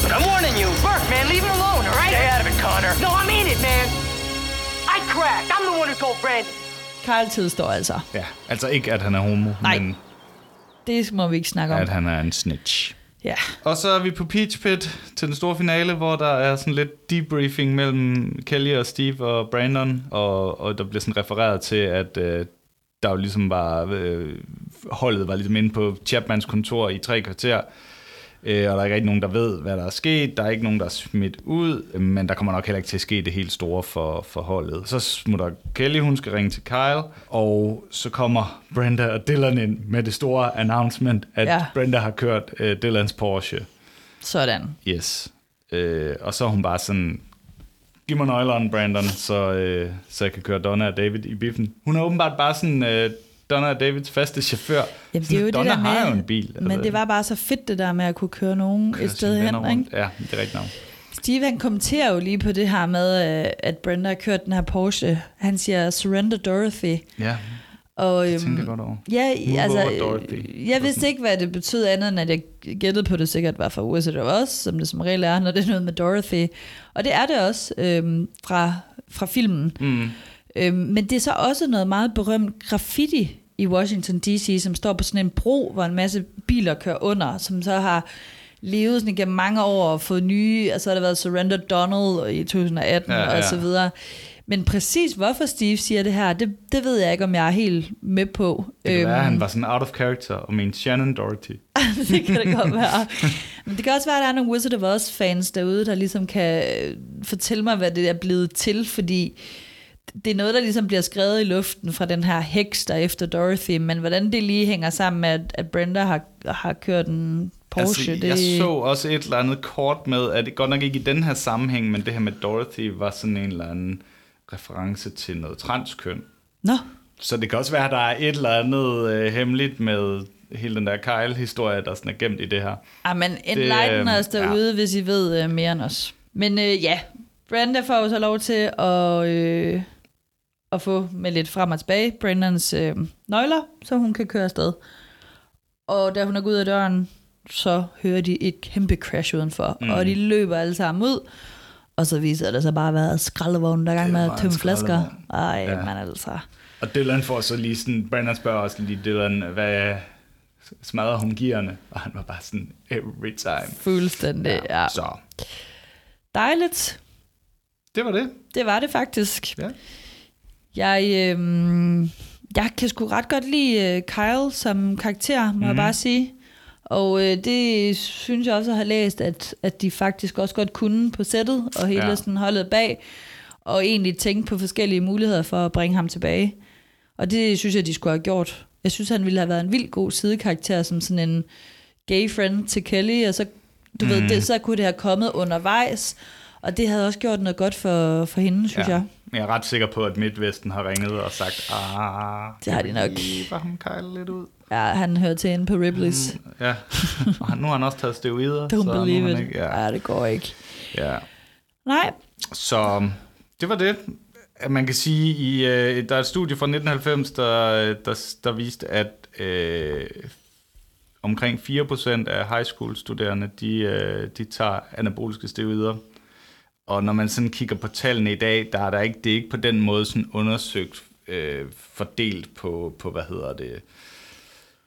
[SPEAKER 7] But I'm warning you, Burke, man, leave it alone, all right?
[SPEAKER 11] Stay out of it, Connor.
[SPEAKER 7] No, I mean it, man. I cracked. I'm the one who told Brandon.
[SPEAKER 2] Kyle tilstår altså.
[SPEAKER 1] Ja, altså ikke, at han er homo,
[SPEAKER 2] Nej.
[SPEAKER 1] men
[SPEAKER 2] Det må vi ikke snakke om.
[SPEAKER 1] at han er en snitch.
[SPEAKER 2] Ja.
[SPEAKER 1] Og så er vi på Peach Pit til den store finale, hvor der er sådan lidt debriefing mellem Kelly og Steve og Brandon, og, og der bliver sådan refereret til, at øh, der jo ligesom var, øh, holdet var ligesom inde på Chapmans kontor i tre kvarter, øh, og der er ikke rigtig nogen, der ved, hvad der er sket. Der er ikke nogen, der er smidt ud, øh, men der kommer nok heller ikke til at ske det helt store for, for holdet. Så smutter Kelly, hun skal ringe til Kyle, og så kommer Brenda og Dylan ind med det store announcement, at
[SPEAKER 2] Ja.
[SPEAKER 1] Brenda har kørt øh, Dylans Porsche.
[SPEAKER 2] Sådan.
[SPEAKER 1] Yes. Øh, og så er hun bare sådan, giv mig nøglerne, Brandon, så, øh, så jeg kan køre Donna og David i biffen. Hun er åbenbart bare sådan øh, Donna og Davids faste chauffør.
[SPEAKER 2] Jamen, det er jo
[SPEAKER 1] Donna
[SPEAKER 2] det der med,
[SPEAKER 1] har jo en bil.
[SPEAKER 2] Men
[SPEAKER 1] altså,
[SPEAKER 2] det var bare så fedt det der med at kunne køre nogen
[SPEAKER 1] kører
[SPEAKER 2] et sted hen. Ikke?
[SPEAKER 1] Ja, det er rigtigt nok.
[SPEAKER 2] Steve han kommenterer jo lige på det her med, øh, at Brenda har kørt den her Porsche. Han siger, surrender Dorothy.
[SPEAKER 1] Ja,
[SPEAKER 2] Og,
[SPEAKER 1] det
[SPEAKER 2] øhm,
[SPEAKER 1] jeg godt over.
[SPEAKER 2] Ja,
[SPEAKER 1] Move
[SPEAKER 2] altså, jeg vidste ikke, hvad det betød andet, end at jeg gættede på, at det sikkert var fra Wizard of Oz, som det som regel er, når det er noget med Dorothy. Og det er det også øhm, fra, fra filmen.
[SPEAKER 1] Mm.
[SPEAKER 2] Øhm, men det er så også noget meget berømt graffiti i Washington D.C., som står på sådan en bro, hvor en masse biler kører under, som så har levet sådan igennem mange år og fået nye, altså har der været Surrender Donald i 2018
[SPEAKER 1] Ja,
[SPEAKER 2] ja, og så videre. Men præcis hvorfor Steve siger det her, det, det ved jeg ikke, om jeg er helt med på.
[SPEAKER 1] Det kan
[SPEAKER 2] Øhm,
[SPEAKER 1] være, at han var sådan out of character og mente Shannon Doherty. <laughs>
[SPEAKER 2] det kan det godt være. Men det kan også være, at der er nogle Wizard of Oz-fans derude, der ligesom kan øh, fortælle mig, hvad det er blevet til, fordi det er noget, der ligesom bliver skrevet i luften fra den her heks, der er efter Dorothy, men hvordan det lige hænger sammen med, at, at Brenda har, har kørt en Porsche,
[SPEAKER 1] altså,
[SPEAKER 2] det...
[SPEAKER 1] Jeg så også et eller andet kort med, at det godt nok ikke i den her sammenhæng, men det her med Dorothy var sådan en eller anden reference til noget transkøn.
[SPEAKER 2] Nå,
[SPEAKER 1] Så det kan også være, at der er et eller andet øh, hemmeligt med hele den der Kyle-historie, der sådan er gemt i det her.
[SPEAKER 2] ah, men enlighten
[SPEAKER 1] øh,
[SPEAKER 2] os derude, hvis I ved øh, mere end os. Men øh, ja, Brenda får jo så lov til at, øh, at få med lidt frem og tilbage Brandons øh, nøgler, så hun kan køre afsted. Og da hun er gået ud af døren, så hører de et kæmpe crash udenfor,
[SPEAKER 1] Mm.
[SPEAKER 2] og de løber alle sammen ud. Og så viser det sig bare at være skraldevognen, der er gang med at tømme flasker. Ej,
[SPEAKER 1] ja.
[SPEAKER 2] man altså.
[SPEAKER 1] Og Dylan får så lige sådan, Brandon spørger også lige Dylan, hvad smadrer hun gearne? Og han var bare sådan, every time.
[SPEAKER 2] Fuldstændig, ja. ja.
[SPEAKER 1] Så
[SPEAKER 2] Dejligt.
[SPEAKER 1] det var det.
[SPEAKER 2] Det var det faktisk.
[SPEAKER 1] Ja.
[SPEAKER 2] Jeg, øhm, jeg kan sgu ret godt lide øh, Kyle som karakter, må mm. jeg
[SPEAKER 1] Mhm.
[SPEAKER 2] bare sige. Og øh, det synes jeg også have læst, at, at de faktisk også godt kunne på sættet, og hele
[SPEAKER 1] Ja.
[SPEAKER 2] sådan holdet bag, og egentlig tænke på forskellige muligheder for at bringe ham tilbage. Og det synes jeg, de skulle have gjort. Jeg synes, han ville have været en vild god sidekarakter, som sådan en gay friend til Kelly, og så, du mm.
[SPEAKER 1] Mhm.
[SPEAKER 2] ved, det, så kunne det have kommet undervejs, og det havde også gjort noget godt for, for hende, synes ja. jeg.
[SPEAKER 1] Men jeg er ret sikker på, at Midtvesten har ringet og sagt, ah,
[SPEAKER 2] Det har de nok.
[SPEAKER 1] Var ham Kyle lidt ud?
[SPEAKER 2] Ja, han hører til inde på Ripley's. Mm.
[SPEAKER 1] Ja, og nu har han også taget steroider.
[SPEAKER 2] Don't
[SPEAKER 1] så
[SPEAKER 2] believe it.
[SPEAKER 1] Ikke, ja.
[SPEAKER 2] Ja, det går ikke.
[SPEAKER 1] ja.
[SPEAKER 2] Nej,
[SPEAKER 1] Så det var det. Man kan sige, i, øh, der er et studie fra 1990, der, der, der viste, at øh, omkring 4% af high school studerende, de, øh, de tager anaboliske steroider. Og når man sådan kigger på tallene i dag, der er der ikke, det er ikke på den måde sådan undersøgt øh, fordelt på, på, hvad hedder det,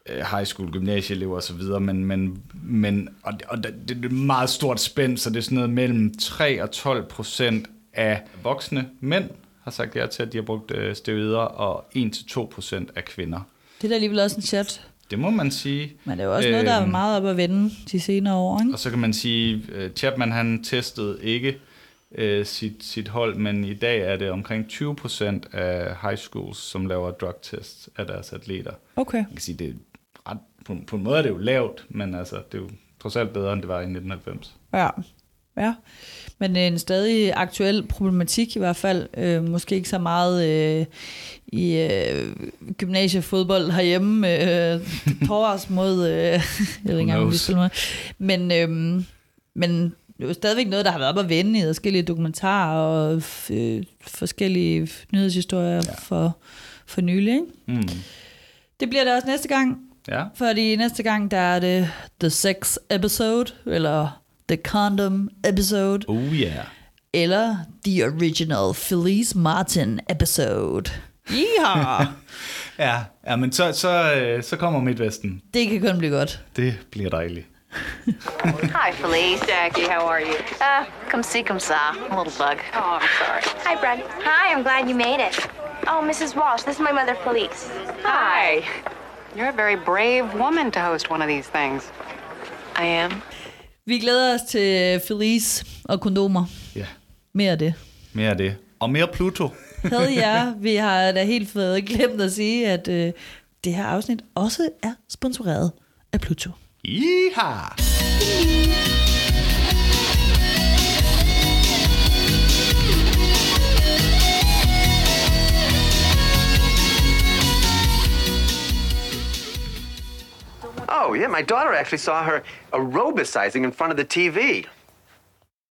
[SPEAKER 1] øh, high school, gymnasieelever og så videre, men, men, men og, det, og det, det er et meget stort spænd, så det er sådan noget mellem 3 og 12 procent af voksne mænd har sagt ja til, at de har brugt øh, steroider, og 1-2 procent af kvinder.
[SPEAKER 2] Det er da alligevel også en chat.
[SPEAKER 1] Det må man sige.
[SPEAKER 2] Men det er jo også noget, der er
[SPEAKER 1] Øhm,
[SPEAKER 2] meget op at vende de senere år, ikke?
[SPEAKER 1] Og så kan man sige, at Chapman han testede ikke øh, sit, sit hold, men i dag er det omkring 20 procent af high schools, som laver drug tests af deres atleter.
[SPEAKER 2] Okay.
[SPEAKER 1] Man kan sige, det er ret, på, på en måde er det jo lavt, men altså, det er jo trods alt bedre, end det var i 1990.
[SPEAKER 2] Ja, ja. Men en stadig aktuel problematik i hvert fald. Øh, måske ikke så meget øh, i øh, gymnasiefodbold herhjemme. Øh, <laughs> Torvars mod... Øh, jeg ved ikke engang, om vi
[SPEAKER 1] knows?
[SPEAKER 2] spiller med. Men, øh, men det er jo stadigvæk noget, der har været op at vende i forskellige dokumentarer og øh, forskellige nyhedshistorier ja. for, for nylig. Ikke?
[SPEAKER 1] Mm.
[SPEAKER 2] Det bliver det også næste gang.
[SPEAKER 1] Ja.
[SPEAKER 2] Fordi næste gang, der er det The Sex Episode, eller The Condom Episode,
[SPEAKER 1] Oh yeah.
[SPEAKER 2] eller The Original Felice Martin Episode. Yeehaw! <laughs>
[SPEAKER 1] Ja, ja men så, så, øh, så kommer Midtvesten.
[SPEAKER 2] det kan kun blive godt.
[SPEAKER 1] Det bliver dejligt. <laughs>
[SPEAKER 13] Hi, Felice. Jackie, how are you? Uh, come see, come sa. A little bug. Oh, I'm sorry.
[SPEAKER 6] Hi, Brad. Hi, I'm glad you made it. Oh, Mrs. Walsh, this is my mother, Felice.
[SPEAKER 13] Hi. You're a very brave woman to host one of these things. I am.
[SPEAKER 2] Vi glæder os til Felice og kondomer.
[SPEAKER 1] Ja.
[SPEAKER 2] Mere af det.
[SPEAKER 1] Mere af det. Og mere Pluto.
[SPEAKER 2] Havde <laughs> jer. Vi har da helt fået glemt at sige, at øh, det her afsnit også er sponsoreret af Pluto.
[SPEAKER 1] Iha!
[SPEAKER 12] Oh, yeah, my daughter actually saw her aerobicizing in front of the TV.